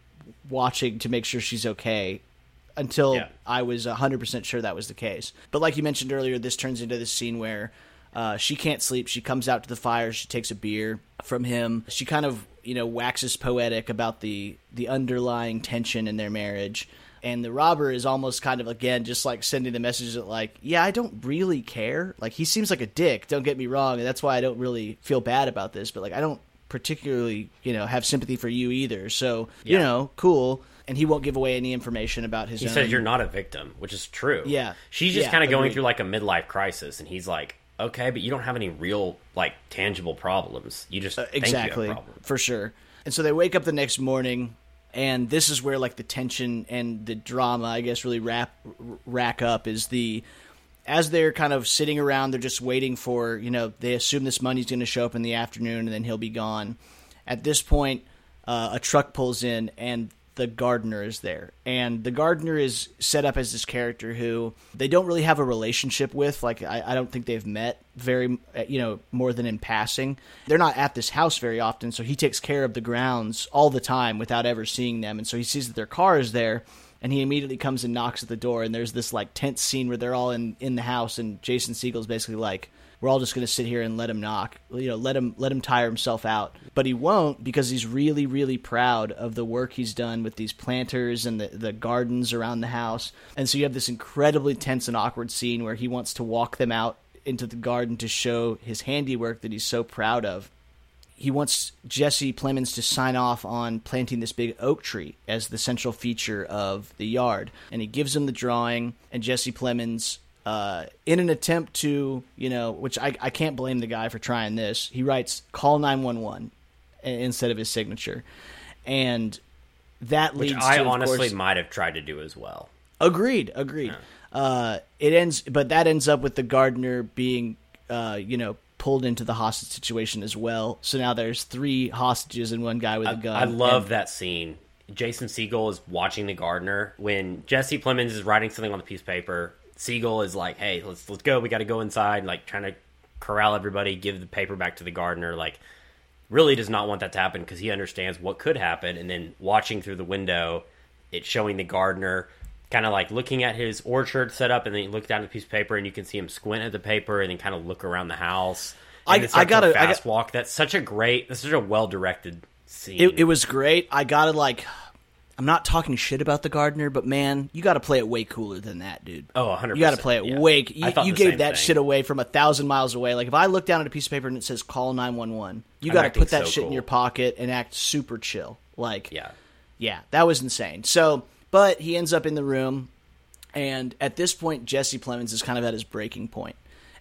watching to make sure she's okay until Yeah. I was 100% sure that was the case. But like you mentioned earlier, this turns into this scene where uh, she can't sleep. She comes out to the fire. She takes a beer from him. She kind of, you know, waxes poetic about the the underlying tension in their marriage. And the robber is almost kind of again just like sending the message that like, yeah, I don't really care. Like he seems like a dick. Don't get me wrong, and that's why I don't really feel bad about this. But like, I don't particularly, you know, have sympathy for you either. So you know, cool. And he won't give away any information about his. He own. says you're not a victim, which is true. Yeah. She's just Yeah, kind of going through like a midlife crisis, and he's like, okay, but you don't have any real like tangible problems. You just uh, you have exactly problems. for sure and so they wake up the next morning and this is where like the tension and the drama i guess really wrap rack up is the as they're kind of sitting around they're just waiting for you know they assume this money's going to show up in the afternoon and then he'll be gone. At this point uh, a truck pulls in and the gardener is there. And the gardener is set up as this character who they don't really have a relationship with. Like i, I don't think they've met very uh, you know more than in passing. They're not at this house very often so he takes care of the grounds all the time without ever seeing them. And so he sees that their car is there and he immediately comes and knocks at the door and there's this like tense scene where they're all in in the house and jason segel's basically like we're all just going to sit here and let him knock you know let him let him tire himself out. But he won't because he's really really proud of the work he's done with these planters and the, the gardens around the house. And so you have this incredibly tense and awkward scene where he wants to walk them out into the garden to show his handiwork that he's so proud of he wants Jesse Plemons to sign off on planting this big oak tree as the central feature of the yard. And he gives him the drawing, and Jesse Plemons, uh, in an attempt to, you know, which I, I can't blame the guy for trying this, he writes call 911 instead of his signature. And that Which leads I to, honestly course, might have tried to do as well. Agreed, agreed. Uh, it ends, but that ends up with the gardener being, uh, you know, pulled into the hostage situation as well. So now there's three hostages and one guy with a gun. I love And- that scene. Jason Segel is watching the gardener when Jesse Plemons is writing something on the piece of paper. Segel is like, "Hey, let's let's go. We got to go inside." Like trying to corral everybody, give the paper back to the gardener. Like really does not want that to happen because he understands what could happen. And then watching through the window, it's showing the gardener kind of like looking at his orchard set up, and then you look down at the piece of paper, and you can see him squint at the paper, and then kind of look around the house. I- I gotta- a I got- fast walk. That's such a great. That's such a well directed scene. It, it was great. I gotta like. I'm not talking shit about the gardener, but man, you got to play it way cooler than that, dude. Oh, 100%, You got to play it yeah. way. You, you gave that thing. shit away from a thousand miles away. Like if I look down at a piece of paper and it says "call 911," you got to put that so shit in your pocket and act super chill. Like yeah. Yeah, that was insane. So, but he ends up in the room, and at this point, Jesse Plemons is kind of at his breaking point,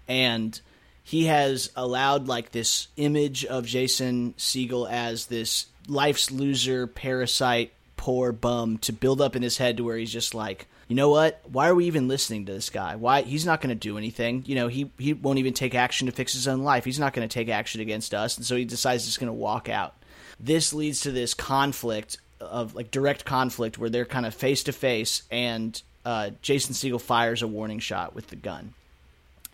and he has allowed like this image of Jason Segel as this life's loser, parasite, poor bum to build up in his head to where he's just like. You know what? Why are we even listening to this guy? Why he's not going to do anything. You know, he he won't even take action to fix his own life. He's not going to take action against us, and so he decides he's going to walk out this leads to this conflict of like direct conflict where they're kind of face to face and uh, Jason Segel fires a warning shot with the gun.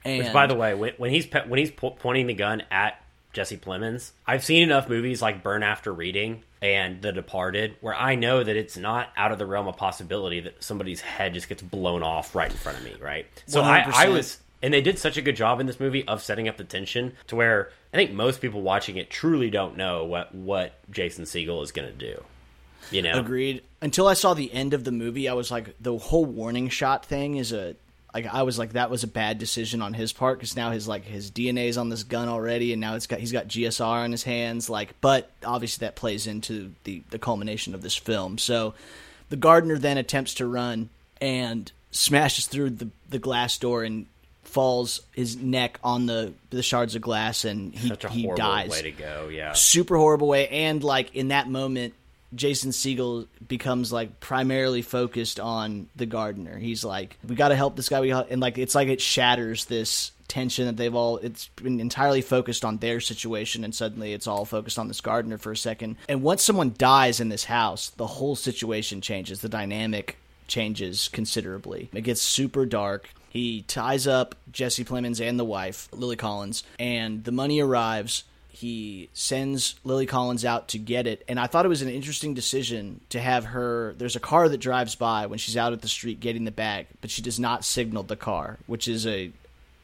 And Which, by the way, when, when he's pe- when he's po- pointing the gun at Jesse Plemons, I've seen enough movies like Burn After Reading and The Departed where I know that it's not out of the realm of possibility that somebody's head just gets blown off right in front of me, right? So I, I was, and they did such a good job in this movie of setting up the tension to where I think most people watching it truly don't know what what Jason Segel is going to do. You know, agreed. Until I saw the end of the movie, I was like, the whole warning shot thing is a like I was like that was a bad decision on his part because now his like his DNA is on this gun already, and now it's got he's got GSR on his hands. Like, but obviously that plays into the the culmination of this film. So the gardener then attempts to run and smashes through the the glass door and falls his neck on the the shards of glass and he such a he horrible dies way to go. Yeah, super horrible way and like in that moment jason segel becomes like primarily focused on the gardener. He's like we got to help this guy. We gotta-" and like it's like it shatters this tension that they've all it's been entirely focused on their situation and suddenly it's all focused on this gardener for a second. And once someone dies in this house the whole situation changes. The dynamic changes considerably. It gets super dark. He ties up jesse plemons and the wife lily collins and the money arrives he sends Lily Collins out to get it. And I thought it was an interesting decision to have her. There's a car that drives by when she's out at the street getting the bag, but she does not signal the car, which is a.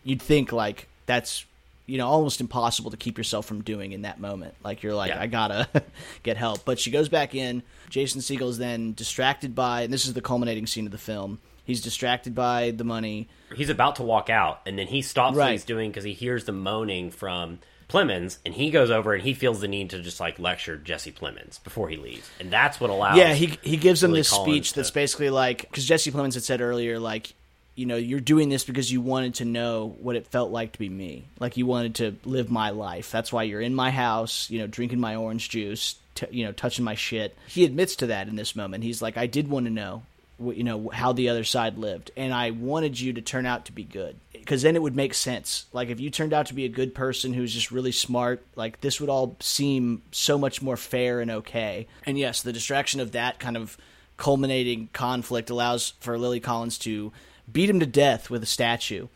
You'd think like that's you know almost impossible to keep yourself from doing in that moment. Like you're like Yeah. I gotta get help, but she goes back in. Jason Segel is then distracted by, and this is the culminating scene of the film. He's distracted by the money. he's about to walk out, and then he stops what he's doing because he hears the moaning from Plemons, and he goes over and he feels the need to just like lecture Jesse Plemons before he leaves, and that's what allows. Yeah, he he gives him this Collins speech to- that's basically like because Jesse Plemons had said earlier, like you know, you're doing this because you wanted to know what it felt like to be me. Like you wanted to live my life. That's why you're in my house, you know, drinking my orange juice, t- you know, touching my shit. He admits to that in this moment. He's like, I did want to know, you know, how the other side lived, and I wanted you to turn out to be good because then it would make sense. Like if you turned out to be a good person who's just really smart, like this would all seem so much more fair and okay. And yes, the distraction of that kind of culminating conflict allows for Lily Collins to beat him to death with a statue.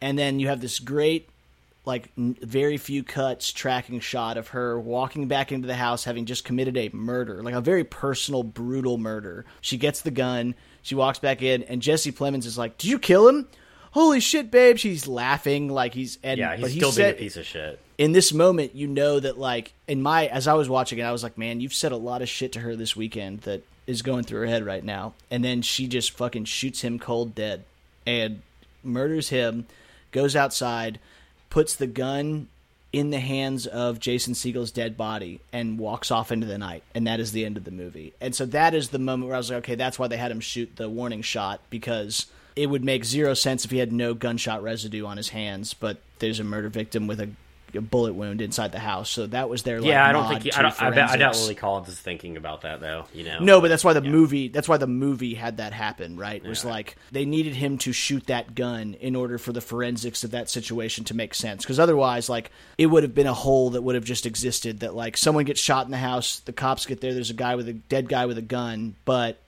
And then you have this great like n- very few cuts tracking shot of her walking back into the house having just committed a murder, like a very personal brutal murder. She gets the gun, she walks back in and Jesse Plemons is like, "Did you kill him?" Holy shit, babe! She's laughing like he's and Yeah, he's he still said, being a piece of shit. in this moment, you know that like in my as I was watching it, I was like, man, you've said a lot of shit to her this weekend that is going through her head right now. And then she just fucking shoots him cold dead and murders him, goes outside, puts the gun in the hands of Jason Segel's dead body and walks off into the night. And that is the end of the movie. And so that is the moment where I was like, okay, that's why they had him shoot the warning shot because it would make zero sense if he had no gunshot residue on his hands, but there's a murder victim with a, bullet wound inside the house. So that was their like, yeah, I don't think he, I, don't, I, bet, I doubt. Lily Collins is thinking about that though. You know, No, but that's why the movie. That's why the movie had that happen. Right? It was Yeah. like they needed him to shoot that gun in order for the forensics of that situation to make sense. Because otherwise, like it would have been a hole that would have just existed. That like someone gets shot in the house, the cops get there. There's a guy with a dead guy with a gun, but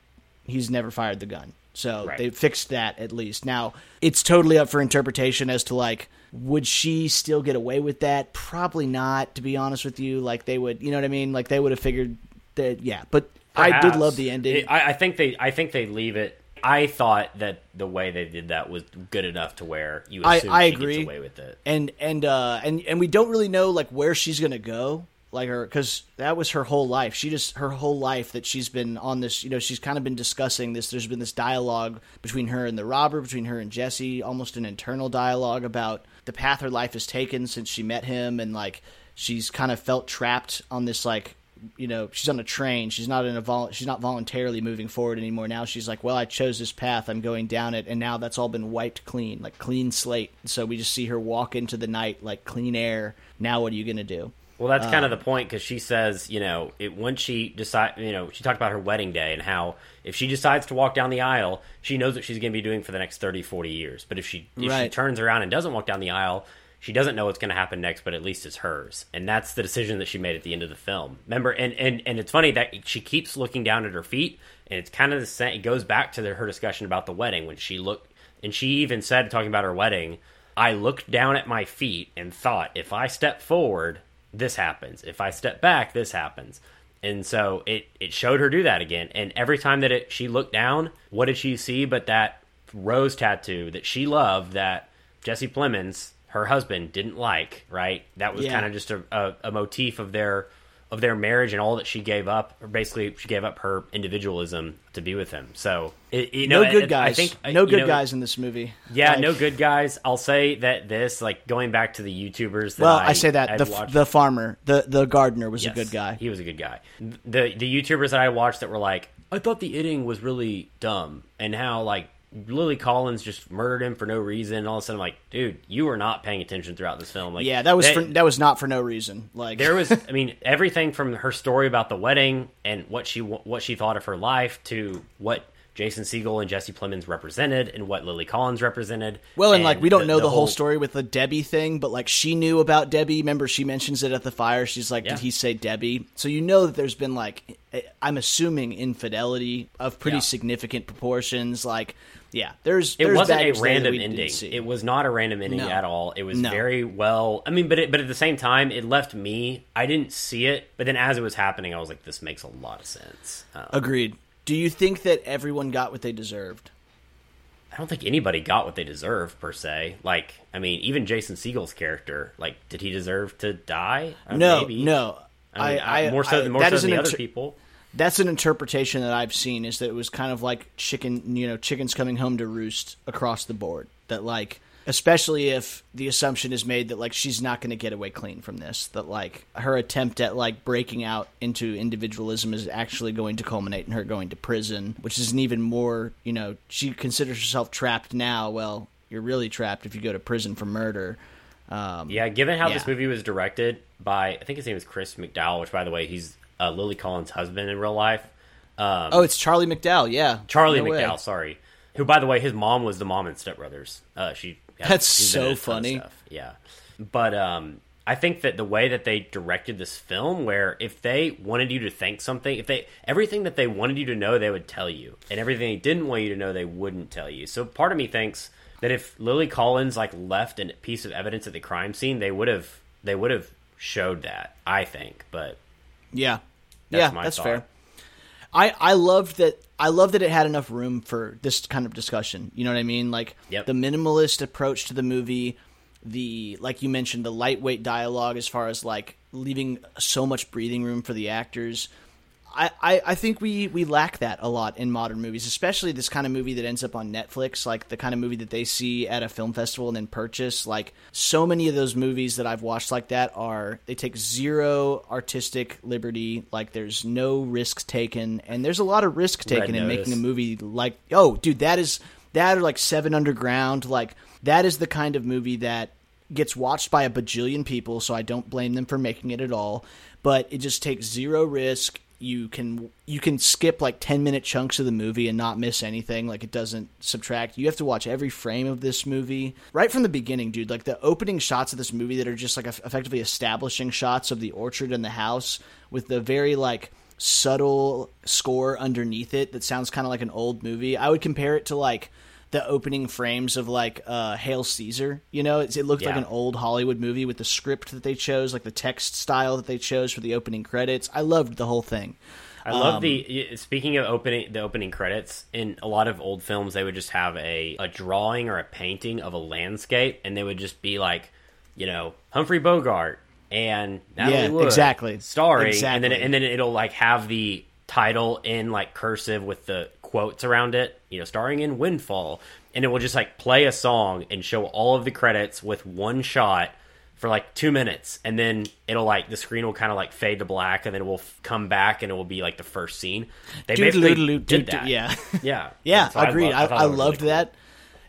he's never fired the gun. So Right. they fixed that at least. Now it's totally up for interpretation as to like would she still get away with that? Probably not. To be honest with you, like they would, you know what I mean? Like they would have figured that. Yeah, but I did love the ending. It- I, I think they. I think they leave it. I thought that the way they did that was good enough to where you I- assume I she agree. gets away with it. and and uh and and we don't really know like where she's gonna go like her because that was her whole life she just her whole life that she's been on this you know she's kind of been discussing this there's been this dialogue between her and the robber between her and jesse almost an internal dialogue about the path her life has taken since she met him and like she's kind of felt trapped on this like you know she's on a train. She's not in a vol- she's not voluntarily moving forward anymore. Now she's like well i chose this path. I'm going down it. And now that's all been wiped clean like clean slate. So we just see her walk into the night like clean air. Now what are you gonna do Well, that's kind of Um, the point because she says, you know, it, when she decide, you know, she talked about her wedding day and how if she decides to walk down the aisle, she knows what she's going to be doing for the next 30, 40 years. But if she if she turns around and doesn't walk down the aisle, she doesn't know what's going to happen next, but at least it's hers. And that's the decision that she made at the end of the film. Remember, and and and it's funny that she keeps looking down at her feet, and it's kind of the same. It goes back to the, her discussion about the wedding when she looked, and she even said talking about her wedding. I looked down at my feet and thought, if I step forward, this happens. If I step back, this happens. And so it, it showed her do that again. And every time that it, she looked down, what did she see but that rose tattoo that she loved that Jesse Plemons, her husband, didn't like, right? That was Yeah. kind of just a, a, a motif of their of their marriage and all that she gave up, or basically she gave up her individualism to be with him. So, it, you know, no good guys I think no good know, guys in this movie yeah, Like- no good guys. I'll say that this, like going back to the YouTubers. That well I, i, say that I'd the watched- the farmer the the gardener was Yes, a good guy He was a good guy. The the YouTubers that I watched that were like, I thought the inning was really dumb, and how like Lily Collins just murdered him for no reason. And all of a sudden, I'm like, dude, you were not paying attention throughout this film. Like, yeah that was they- for, that was not for no reason like there was i mean everything from her story about the wedding and what she what she thought of her life to what jason segel and jesse plemons represented and what lily collins represented Well, and, like we don't know the, whole, whole story with the Debbie thing, but like she knew about Debbie. Remember, she mentions it at the fire. She's like, Yeah. "Did he say Debbie?" So you know that there's been like, eh, I'm assuming infidelity of pretty Yeah. significant proportions. Like, yeah, there's it there's wasn't a baggage there that random ending. It was not a random ending No. at all. It was No. very well. I mean, but it, but at the same time, it left me. I didn't see it, but then as it was happening, I was like, "This makes a lot of sense." Um, Agreed. Do you think that everyone got what they deserved? I don't think anybody got what they deserved per se. Like, I mean, even Jason Segel's character, like, did he deserve to die? Uh, No, maybe. no. I, mean, I, I, more so than more so than the other people. That's an interpretation that I've seen is that it was kind of like chicken, you know, chickens coming home to roost across the board. That like especially if the assumption is made that like she's not going to get away clean from this that like her attempt at like breaking out into individualism is actually going to culminate in her going to prison which is an even more you know she considers herself trapped now. Well you're really trapped if you go to prison for murder. Um, Yeah, given how this movie was directed by, I think his name is Chris McDowell, which, by the way, he's uh, Lily Collins' husband in real life. Um, oh it's charlie mcdowell yeah Charlie No way. McDowell, sorry. Who, by the way, his mom was the mom in Step Brothers. Uh, she That's so in a ton of funny. Yeah, but um, I think that the way that they directed this film, where if they wanted you to think something, if they everything that they wanted you to know, they would tell you, and everything they didn't want you to know, they wouldn't tell you. So part of me thinks that if Lily Collins like left a piece of evidence at the crime scene, they would have they would have showed that. I think, but Yeah, That's yeah, my that's thought. fair. I I loved that. I love that it had enough room for this kind of discussion. You know what I mean? Like Yep. the minimalist approach to the movie, the like you mentioned, the lightweight dialogue as far as like leaving so much breathing room for the actors. I, I, I think we, we lack that a lot in modern movies, especially this kind of movie that ends up on Netflix, like the kind of movie that they see at a film festival and then purchase. Like so many of those movies that I've watched like that are they take zero artistic liberty, like there's no risks taken, and there's a lot of risk taken in making a movie like oh dude that is that or like Seven Underground, like that is the kind of movie that gets watched by a bajillion people, so I don't blame them for making it at all. But it just takes zero risk. You can you can skip like ten minute chunks of the movie and not miss anything. Like it doesn't subtract. You have to watch every frame of this movie right from the beginning, dude. Like the opening shots of this movie that are just like effectively establishing shots of the orchard and the house with the very like subtle score underneath it that sounds kind of like an old movie. I would compare it to like the opening frames of like uh, Hail Caesar. You know, it's, it looked like an old Hollywood movie with the script that they chose, like the text style that they chose for the opening credits. I loved the whole thing. I love Um, the. Speaking of opening, the opening credits in a lot of old films, they would just have a a drawing or a painting of a landscape, and they would just be like, you know, Humphrey Bogart and Natalie Yeah, Wood, exactly. starring, and then Exactly. and then it'll like have the title in like cursive with the quotes around it, you know, starring in Windfall, and it will just like play a song and show all of the credits with one shot for like two minutes, and then it'll like the screen will kind of like fade to black, and then it will f- come back, and it will be like the first scene. They basically did that. yeah. yeah, Yeah, So I agreed. I, I, that was really loved cool. that.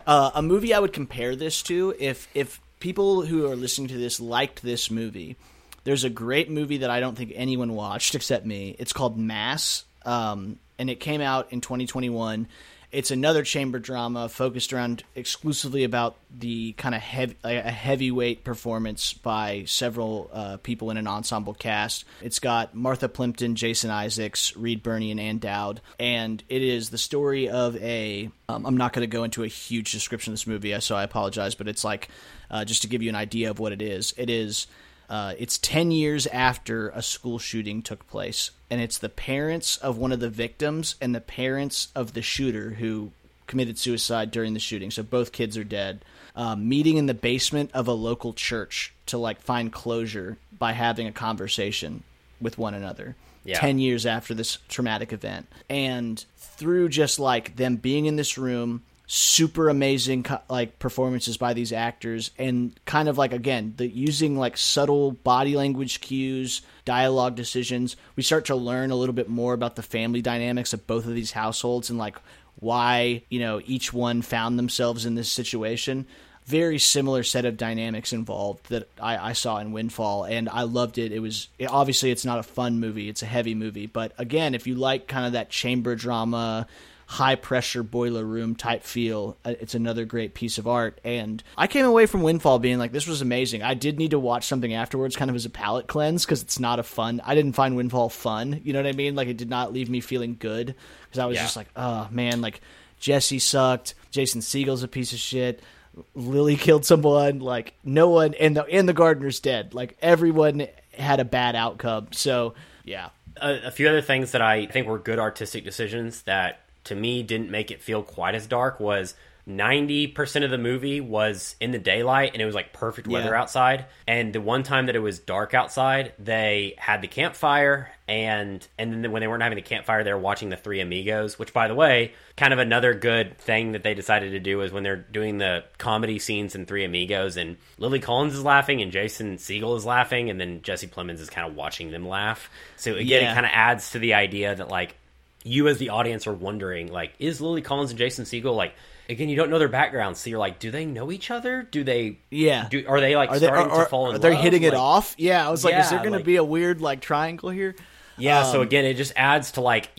Uh, a movie I would compare this to if if people who are listening to this liked this movie. There's a great movie that I don't think anyone watched except me. It's called Mass, um, and it came out in 2021. It's another chamber drama focused around exclusively about the kind of heavy, a heavyweight performance by several uh, people in an ensemble cast. It's got Martha Plimpton, Jason Isaacs, Reed Birney, and Ann Dowd, and it is the story of a. Um, I'm not going to go into a huge description of this movie, so I apologize, but it's like uh, just to give you an idea of what it is. It is. Uh, it's 10 years after a school shooting took place, and it's the parents of one of the victims and the parents of the shooter who committed suicide during the shooting. So both kids are dead. Um, meeting in the basement of a local church to like find closure by having a conversation with one another. Yeah. 10 years after this traumatic event. And through just like them being in this room, super amazing like performances by these actors and kind of like again the using like subtle body language cues dialogue decisions we start to learn a little bit more about the family dynamics of both of these households and like why you know each one found themselves in this situation very similar set of dynamics involved that I, I saw in Windfall, and I loved it. It was it, obviously it's not a fun movie; it's a heavy movie. But again, if you like kind of that chamber drama, high pressure boiler room type feel, uh, it's another great piece of art. And I came away from Windfall being like, this was amazing. I did need to watch something afterwards, kind of as a palate cleanse, because it's not a fun. I didn't find Windfall fun. You know what I mean? Like it did not leave me feeling good because I was Yeah. just like, oh man, like Jesse sucked. Jason Segel's a piece of shit. Lily killed someone. Like no one, and the and the gardener's dead. Like everyone had a bad outcome. So yeah, a, a few other things that I think were good artistic decisions that to me didn't make it feel quite as dark was 90% of the movie was in the daylight and it was like perfect weather Yeah. outside. And the one time that it was dark outside, they had the campfire and and then when they weren't having the campfire, they were watching the Three Amigos, which by the way, kind of another good thing that they decided to do is when they're doing the comedy scenes in Three Amigos and Lily Collins is laughing and Jason Segel is laughing and then Jesse Plemons is kind of watching them laugh. So again, Yeah. it kind of adds to the idea that like you as the audience are wondering like is Lily Collins and Jason Segel like again you don't know their backgrounds so you're like do they know each other do they Yeah. do, are they like Are they starting are, to fall in are they love? hitting it off? Yeah, I was like, is there going to like- be a weird like triangle here? yeah so Um, again it just adds to like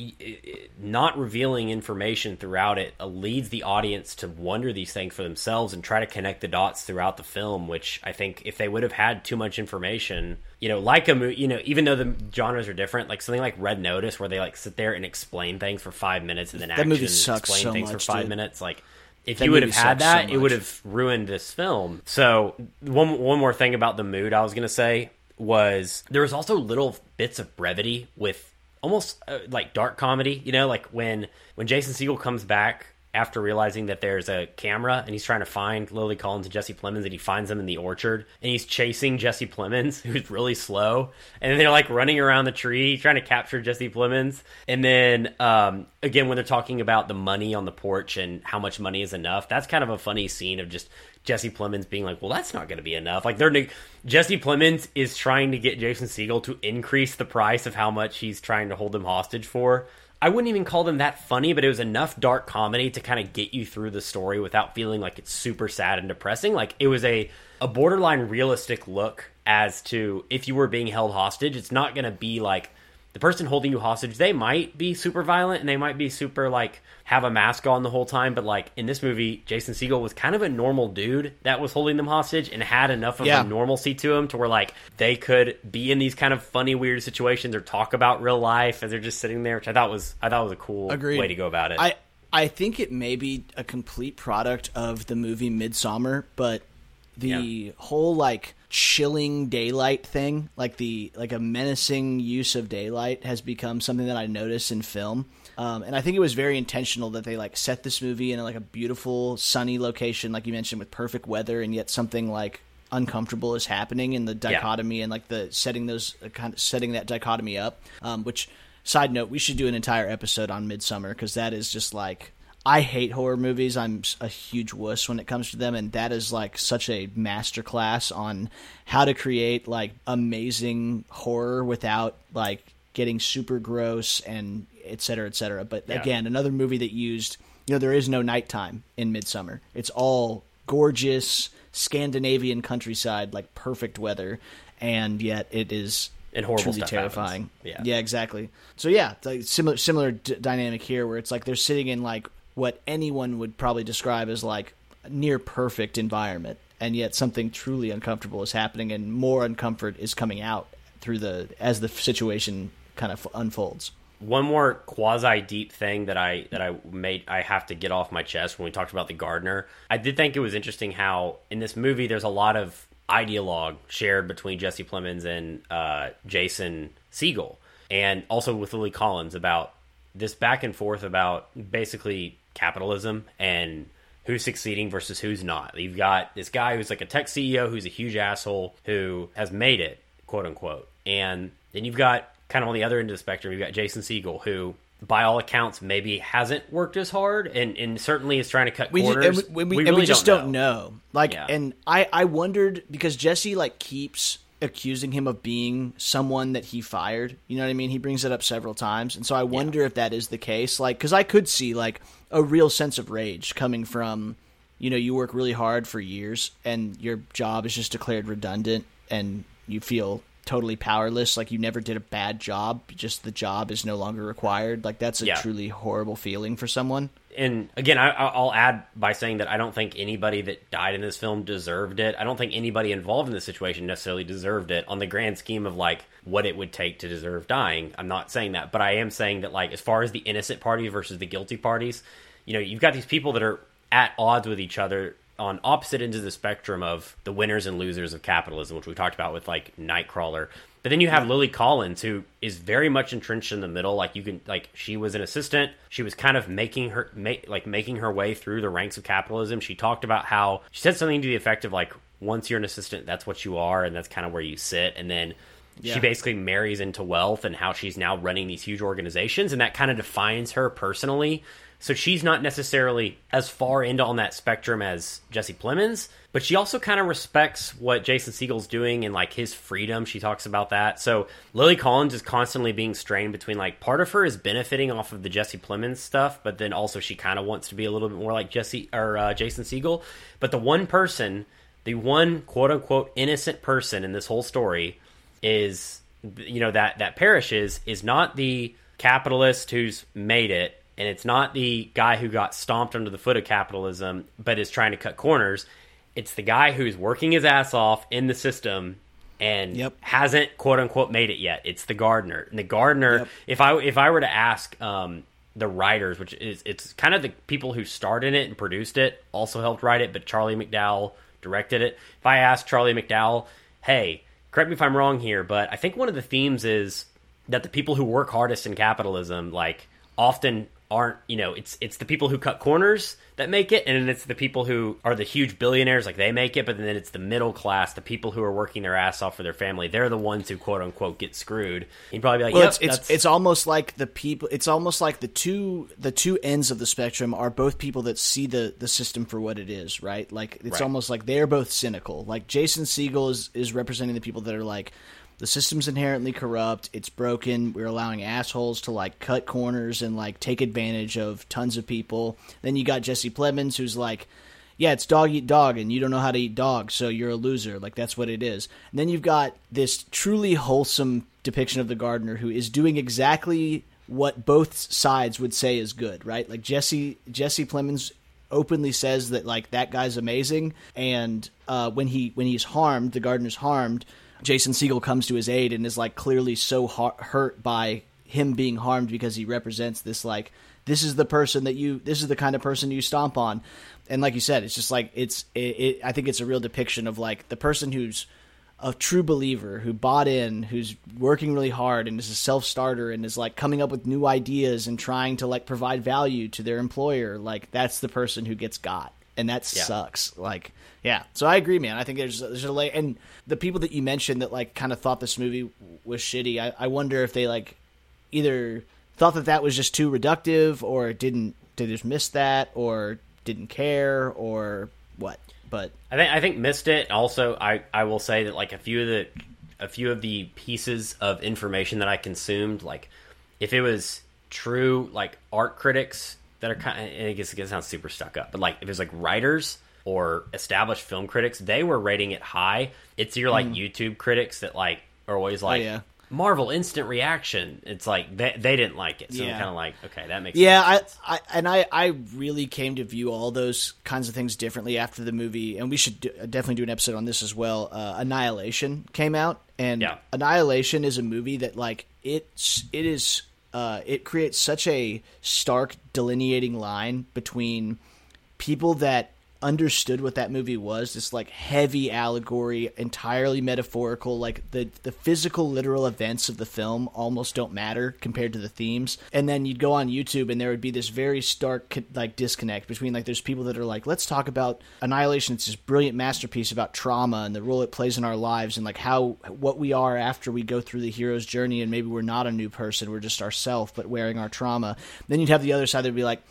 not revealing information throughout it uh, leads the audience to wonder these things for themselves and try to connect the dots throughout the film which i think if they would have had too much information you know like a movie, you know even though the genres are different like something like red notice where they like sit there and explain things for five minutes and then That movie action sucks explain so things much, for five dude. minutes like if That you would have had sucks so that, it would have ruined this film. So one one more thing about the mood I was gonna say was there was also little bits of brevity with almost uh, like dark comedy. You know, like when when Jason Segel comes back after realizing that there's a camera and he's trying to find Lily Collins and Jesse Plemons and he finds them in the orchard and he's chasing Jesse Plemons who's really slow. And they're like running around the tree trying to capture Jesse Plemons. And then um, again when they're talking about the money on the porch and how much money is enough that's kind of a funny scene of just Jesse Plemons being like well that's not going to be enough. Like they're neg- Jesse Plemons is trying to get Jason Segel to increase the price of how much he's trying to hold him hostage for I wouldn't even call them that funny, but it was enough dark comedy to kind of get you through the story without feeling like it's super sad and depressing. Like it was a a borderline realistic look as to if you were being held hostage. It's not going to be like the person holding you hostage. They might be super violent and they might be super like have a mask on the whole time, but like in this movie, Jason Segel was kind of a normal dude that was holding them hostage and had enough of Yeah. a normalcy to him to where like they could be in these kind of funny, weird situations or talk about real life as they're just sitting there, which I thought was I thought was a cool Agreed. way to go about it. I I think it may be a complete product of the movie Midsommar, but the Yeah. whole like chilling daylight thing, like the like a menacing use of daylight, has become something that I notice in film. Um, and I think it was very intentional that they like set this movie in like a beautiful sunny location, like you mentioned, with perfect weather, and yet something like uncomfortable is happening in the dichotomy and like the setting those uh, kind of setting that dichotomy up. Um, which side note, we should do an entire episode on Midsommar because that is just like I hate horror movies. I'm a huge wuss when it comes to them, and that is like such a masterclass on how to create like amazing horror without like getting super gross and et cetera, et cetera. But Yeah. again, another movie that used you know there is no nighttime in Midsommar. It's all gorgeous Scandinavian countryside, like perfect weather, and yet it is And horrible truly terrifying. happens. Yeah. yeah, exactly. So yeah, like similar similar d- dynamic here, where it's like they're sitting in like what anyone would probably describe as like a near perfect environment, and yet something truly uncomfortable is happening, and more uncomfort is coming out through the as the situation kind of unfolds. one more quasi deep thing that I that I made I have to get off my chest when we talked about the gardener. I did think it was interesting how in this movie there's a lot of ideologue shared between Jesse Plemons and uh, Jason Segel, and also with Lily Collins about this back and forth about basically capitalism and who's succeeding versus who's not. You've got this guy who's like a tech CEO who's a huge asshole who has made it, quote unquote. And then you've got kind of on the other end of the spectrum, you've got Jason Segel who by all accounts maybe hasn't worked as hard and, and certainly is trying to cut we just, corners. we, we, We and we just don't know. Like, Yeah. and I I wondered because Jesse like keeps accusing him of being someone that he fired. You know what I mean? He brings it up several times, and so I wonder if that is the case. Like, because I could see like a real sense of rage coming from, you know, you work really hard for years, and your job is just declared redundant, and you feel totally powerless like you never did a bad job just the job is no longer required like that's a Yeah. truly horrible feeling for someone and again, I, I'll add by saying that I don't think anybody that died in this film deserved it. I don't think anybody involved in this situation necessarily deserved it on the grand scheme of like what it would take to deserve dying. I'm not saying that, but I am saying that like as far as the innocent party versus the guilty parties, you know, you've got these people that are at odds with each other on opposite ends of the spectrum of the winners and losers of capitalism, which we talked about with like Nightcrawler. But then you have Lily Collins, who is very much entrenched in the middle. Like you can, like she was an assistant. She was kind of making her, make, like making her way through the ranks of capitalism. She talked about how she said something to the effect of like, once you're an assistant, that's what you are, and that's kind of where you sit. And then Yeah. she basically marries into wealth and how she's now running these huge organizations, and that kind of defines her personally. So she's not necessarily as far into on that spectrum as Jesse Plemons, but she also kind of respects what Jason Segel's doing and like his freedom. She talks about that. So Lily Collins is constantly being strained between like part of her is benefiting off of the Jesse Plemons stuff, but then also she kind of wants to be a little bit more like Jesse or uh, Jason Segel. But the one person, the one quote unquote innocent person in this whole story is you know that that perishes is not the capitalist who's made it and it's not the guy who got stomped under the foot of capitalism but is trying to cut corners it's the guy who's working his ass off in the system and Yep. hasn't quote unquote made it yet it's the gardener and the gardener Yep. if i if i were to ask um the writers which is it's kind of the people who started it and produced it also helped write it but charlie mcdowell directed it if i asked charlie mcdowell hey correct me if i'm wrong here but i think one of the themes is that the people who work hardest in capitalism like often aren't you know it's it's the people who cut corners that make it and then it's the people who are the huge billionaires like they make it but then it's the middle class the people who are working their ass off for their family they're the ones who quote unquote get screwed you'd probably be like Well, yep, it's it's, it's almost like the people. It's almost like the two the two ends of the spectrum are both people that see the the system for what it is, right? Like it's Right. almost like they're both cynical. Like Jason Segel is is representing the people that are like. The system's inherently corrupt. It's broken. We're allowing assholes to like cut corners and like take advantage of tons of people. Then you got Jesse Plemons, who's like, yeah, it's dog eat dog, and you don't know how to eat dog, so you're a loser. Like that's what it is. And then you've got this truly wholesome depiction of the gardener who is doing exactly what both sides would say is good, right? Like Jesse Jesse Plemons openly says that like that guy's amazing, and uh, when he when he's harmed, the gardener's harmed. Jason Segel comes to his aid and is like clearly so hurt by him being harmed because he represents this like this is the person that you this is the kind of person you stomp on. And like you said it's just like it's it, it i think it's a real depiction of like the person who's a true believer who bought in who's working really hard and is a self-starter and is like coming up with new ideas and trying to like provide value to their employer. Like that's the person who gets got and that Yeah. sucks like yeah so i agree man i think there's there's a lay and the people that you mentioned that like kind of thought this movie was shitty i, I wonder if they like either thought that that was just too reductive or didn't Did they just miss that or didn't care or what but I think I think missed it. Also, I I will say that like a few of the a few of the pieces of information that I consumed, like if it was true, like art critics that are kind, of, and I guess it sounds super stuck up, but like if it was like writers or established film critics, they were rating it high. It's your like YouTube critics that like are always like. Mm. Oh, yeah. Marvel instant reaction. It's like they, they didn't like it, so I'm kind of like, okay, that makes yeah I. I and I, I really came to view all those kinds of things differently after the movie and we should do, definitely do an episode on this as well uh, annihilation came out and Yeah. annihilation is a movie that like it's it is uh, it creates such a stark delineating line between people that understood what that movie was this like heavy allegory entirely metaphorical like the the physical literal events of the film almost don't matter compared to the themes. And then you'd go on youtube and there would be this very stark like disconnect between like there's people that are like let's talk about annihilation. It's this brilliant masterpiece about trauma and the role it plays in our lives and like how what we are after we go through the hero's journey and maybe we're not a new person we're just ourself but wearing our trauma. Then you'd have the other side that'd be like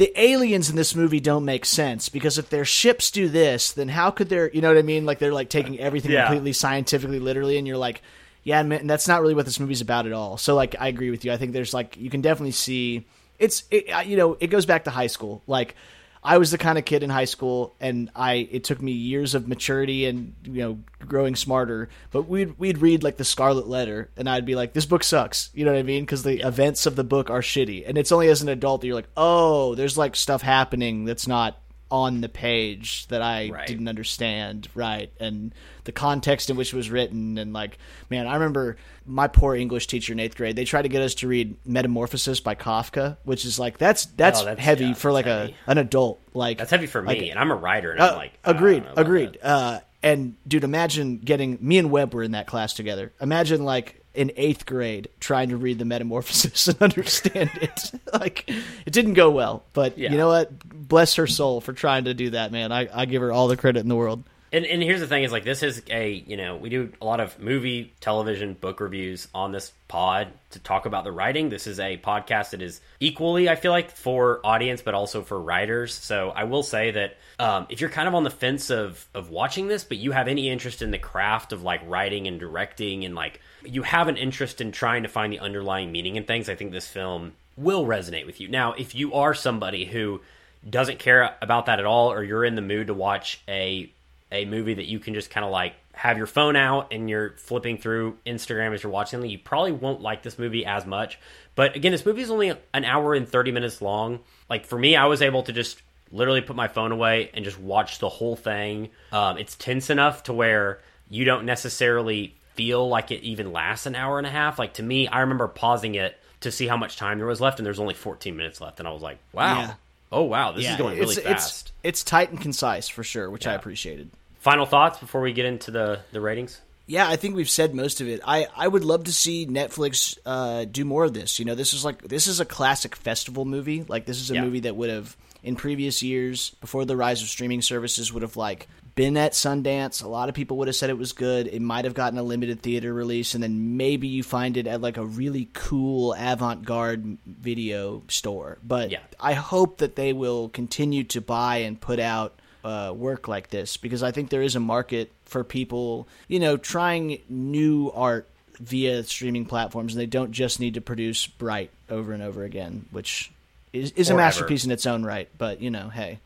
the aliens in this movie don't make sense because if their ships do this, then how could their you know what I mean? Like they're like taking everything Yeah. completely scientifically literally, and you're like, yeah, man, that's not really what this movie's about at all. So like, I agree with you. I think there's like you can definitely see it's it, uh, you know it goes back to high school. Like I was the kind of kid in high school, and I it took me years of maturity and you know growing smarter. But we'd we'd read like the Scarlet Letter, and I'd be like, "This book sucks." You know what I mean? Because the events of the book are shitty, and it's only as an adult that you're like, "Oh, there's like stuff happening that's not." On the page that I Right. didn't understand, right? And the context in which it was written, and like, man, I remember my poor English teacher in eighth grade. They tried to get us to read Metamorphosis by Kafka, which is like that's that's, Oh, that's- heavy yeah, for that's like heavy. a an adult. Like That's heavy for me, like- and I'm a writer, and uh, I'm like, agreed, agreed. Uh, And dude, imagine getting me and Webb were in that class together. Imagine like in eighth grade trying to read the Metamorphosis and understand it. like it didn't go well, but Yeah. you know what? Bless her soul for trying to do that, man. I, I give her all the credit in the world. And, and here's the thing: is like this is a you know we do a lot of movie, television, book reviews on this pod to talk about the writing. This is a podcast that is equally, I feel like, for audience, but also for writers. So I will say that um, if you're kind of on the fence of of watching this, but you have any interest in the craft of like writing and directing, and like you have an interest in trying to find the underlying meaning in things, I think this film will resonate with you. Now, if you are somebody who doesn't care about that at all, or you're in the mood to watch a a movie that you can just kind of like have your phone out and you're flipping through Instagram as you're watching it, you probably won't like this movie as much. But again, this movie is only an hour and 30 minutes long. Like for me, I was able to just literally put my phone away and just watch the whole thing. Um, it's tense enough to where you don't necessarily feel like it even lasts an hour and a half. Like to me, I remember pausing it to see how much time there was left, and there's only 14 minutes left, and I was like, wow. Yeah. Oh wow, this is going really it's, fast. It's, it's tight and concise for sure, which I appreciated. Final thoughts before we get into the the ratings? Yeah, I think we've said most of it. I, I would love to see Netflix uh, do more of this. You know, this is like this is a classic festival movie. Like this is a Yeah. movie that would have in previous years before the rise of streaming services would have like been at Sundance. A lot of people would have said it was good. It might have gotten a limited theater release, and then maybe you find it at like a really cool avant-garde video store. But Yeah. I hope that they will continue to buy and put out uh, work like this because I think there is a market for people, you know, trying new art via streaming platforms, and they don't just need to produce Bright over and over again, which is, is a ever. masterpiece in its own right. But you know, hey,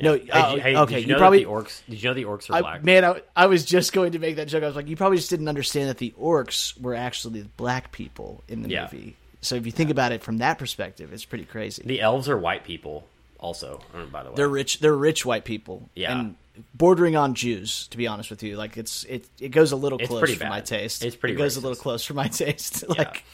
no, oh, hey, okay, you, you probably. the orcs? Did you know the orcs are I, black? man, I, I was just going to make that joke. I was like, you probably just didn't understand that the orcs were actually black people in the Yeah. movie. So if you think about it from that perspective, it's pretty crazy. the elves are white people. Also, by the way, They're rich. They're rich white people. Yeah. and bordering on Jews. To be honest with you, like it's it it goes a little It's close for my taste. It's pretty It goes a little close for my taste. like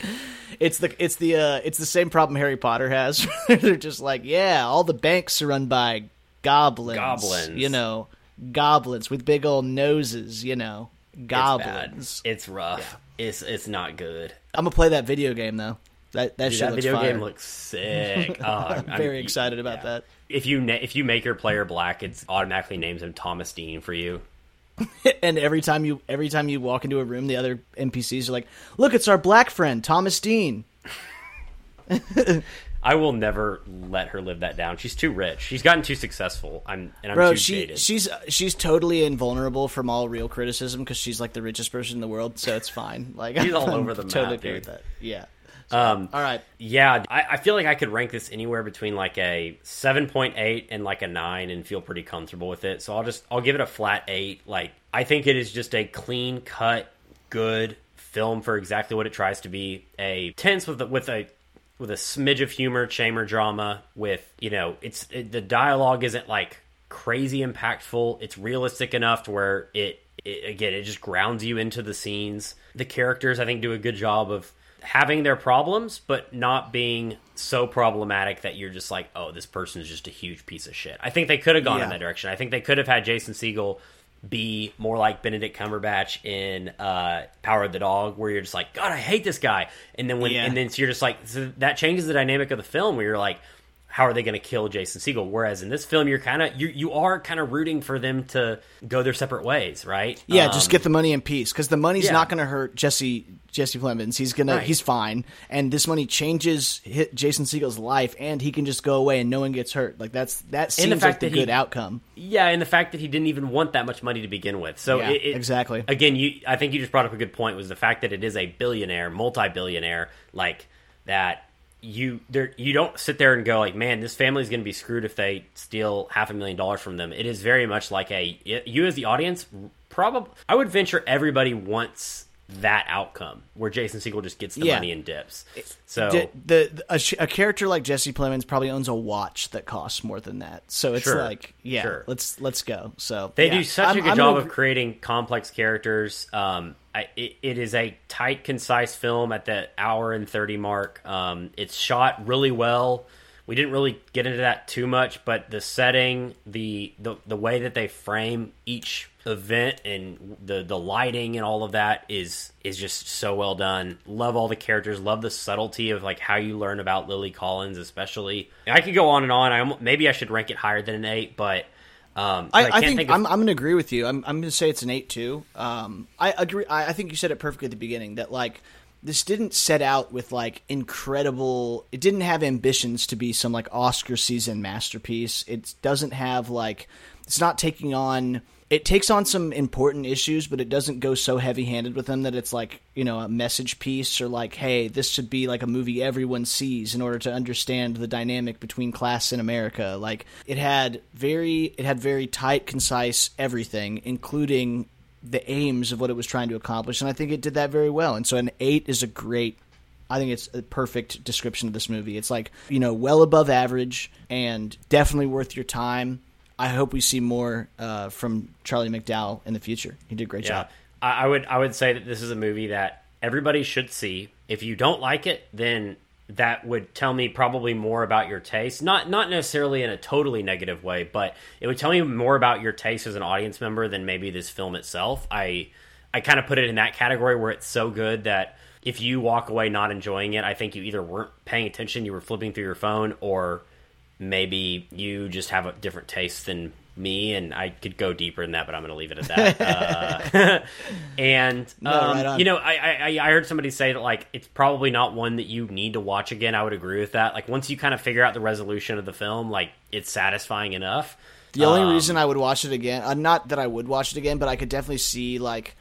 it's the it's the uh, it's the same problem Harry Potter has. They're just like, yeah, all the banks are run by goblins. Goblins. you know, goblins with big old noses. You know, It's goblins. bad. It's rough. It's it's not good. I'm gonna play that video game though. That that Dude, that video fire. game looks sick. Oh, I'm, I'm very I'm- excited about yeah. that. If you na- if you make your player black, it automatically names him Thomas Dean for you. and every time you every time you walk into a room, the other NPCs are like, "Look, it's our black friend Thomas Dean." I will never let her live that down. She's too rich. She's gotten too successful. I'm and I'm Bro, too she jaded. she's she's totally invulnerable from all real criticism because she's like the richest person in the world, so it's fine. Like She's all I'm over the totally map, okay dude. with that. Yeah. um, All right. Yeah, I, I feel like I could rank this anywhere between like a seven point eight and like a nine, and feel pretty comfortable with it. So I'll just I'll give it a flat eight. Like I think it is just a clean cut, good film for exactly what it tries to be. A tense with a, with a with a smidge of humor, chamber drama. With you know, it's it, the dialogue isn't like crazy impactful. It's realistic enough to where it, it again it just grounds you into the scenes. The characters I think do a good job of having their problems, but not being so problematic that you're just like, oh, this person is just a huge piece of shit. I think they could have gone in that direction. I think they could have had Jason Segel be more like Benedict Cumberbatch in uh, Power of the Dog, where you're just like, God, I hate this guy, and then when Yeah. and then so you're just like, so that changes the dynamic of the film, where you're like. How are they going to kill Jason Segel? Whereas in this film, you're kind of you you are kind of rooting for them to go their separate ways, right? Yeah, Um, just get the money in peace because the money's yeah. not going to hurt Jesse Jesse Plemons. He's gonna Right. he's fine, and this money changes hit Jason Segel's life, and he can just go away and no one gets hurt. Like that's that seems the like the he- good outcome. Yeah, and the fact that he didn't even want that much money to begin with. So Yeah, it, it- exactly. Again, you I think you just brought up a good point was the fact that it is a billionaire, multi-billionaire, like that you there you don't sit there and go like, man, this family's going to be screwed if they steal half a million dollars from them. It is very much like a you as the audience probably I would venture everybody wants that outcome where Jason Segel just gets the Yeah. money and dips. So the, the a, a character like Jesse Plemons probably owns a watch that costs more than that. So it's Sure, like, yeah, sure. let's let's go. So They yeah. do such I'm- a good I'm job gonna of creating complex characters. Um, It, it is a tight, concise film at the hour and thirty mark. Um, it's shot really well we didn't really get into that too much, but the setting, the the, the way that they frame each event and the the lighting and all of that is is just so well done. Love all the characters. Love the subtlety of like how you learn about Lily Collins, especially. I could go on and on. I maybe I should rank it higher than an eight, but um, I, I, I, think, think of... I'm, I'm going to agree with you. I'm, I'm going to say it's an eight too. Um, I agree. I, I think you said it perfectly at the beginning that like this didn't set out with like incredible it didn't have ambitions to be some like oscar season masterpiece it doesn't have like it's not taking on it takes on some important issues but it doesn't go so heavy handed with them that it's like you know a message piece or like hey this should be like a movie everyone sees in order to understand the dynamic between class in america like it had very it had very tight concise everything including the aims of what it was trying to accomplish, and I think it did that very well. And so an eight is a great. I think it's a perfect description of this movie. It's like you know well above average and definitely worth your time. I hope we see more uh, from Charlie McDowell in the future. He did a great yeah. job. I would I would say that this is a movie that everybody should see. If you don't like it, then that would tell me probably more about your taste. Not not necessarily in a totally negative way, but it would tell me more about your taste as an audience member than maybe this film itself. I I kind of put it in that category where it's so good that if you walk away not enjoying it, I think you either weren't paying attention, you were flipping through your phone, or maybe you just have a different taste than me, and I could go deeper than that, but I'm going to leave it at that. uh, and no, um, right you know, I, I, I heard somebody say that like it's probably not one that you need to watch again. I would agree with that. Like once you kind of figure out the resolution of the film, like it's satisfying enough. The only um, reason I would watch it again, uh, not that I would watch it again, but I could definitely see like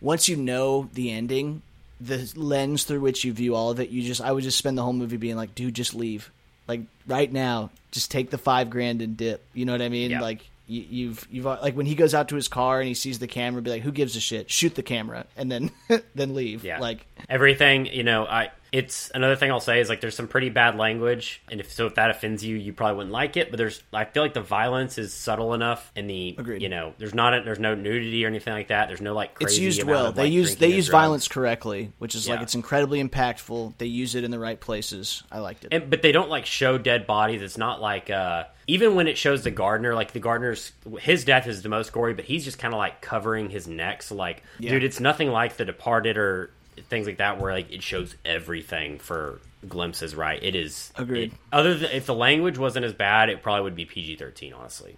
once you know the ending, the lens through which you view all of it, you just I would just spend the whole movie being like, dude, just leave. Like right now, just take the five grand and dip. You know what I mean? Yeah. Like you, you've you've uh, like when he goes out to his car and he sees the camera, be like, "Who gives a shit? Shoot the camera and then then leave." Yeah, like everything. You know, I it's another thing I'll say is like there's some pretty bad language, and if so, if that offends you, you probably wouldn't like it. But there's, I feel like the violence is subtle enough, and the Agreed. you know, there's not a, there's no nudity or anything like that. There's no like it's used well. Of, they like, use they use violence correctly, which is yeah. like it's incredibly impactful. They use it in the right places. I liked it, and, but they don't like show dead bodies. It's not like uh even when it shows the gardener, like the gardener's his death is the most gory, but he's just kind of like covering his neck. So like, yeah. dude, it's nothing like The Departed or things like that where like it shows everything for glimpses right? It is agreed. it, other than if the language wasn't as bad it probably would be pg-13 honestly.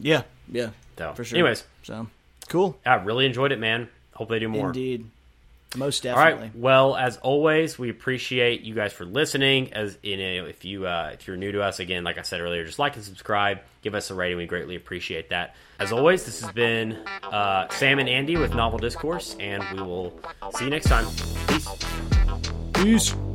Yeah yeah so for sure. anyways. So cool. I really enjoyed it man. Hope they do more. Indeed most definitely. All right. Well, as always, we appreciate you guys for listening. As you know, if you uh, if you're new to us, again, like I said earlier, just like and subscribe, give us a rating. We greatly appreciate that. As always, this has been uh, Sam and Andy with Novel Discourse, and we will see you next time. Peace. Peace.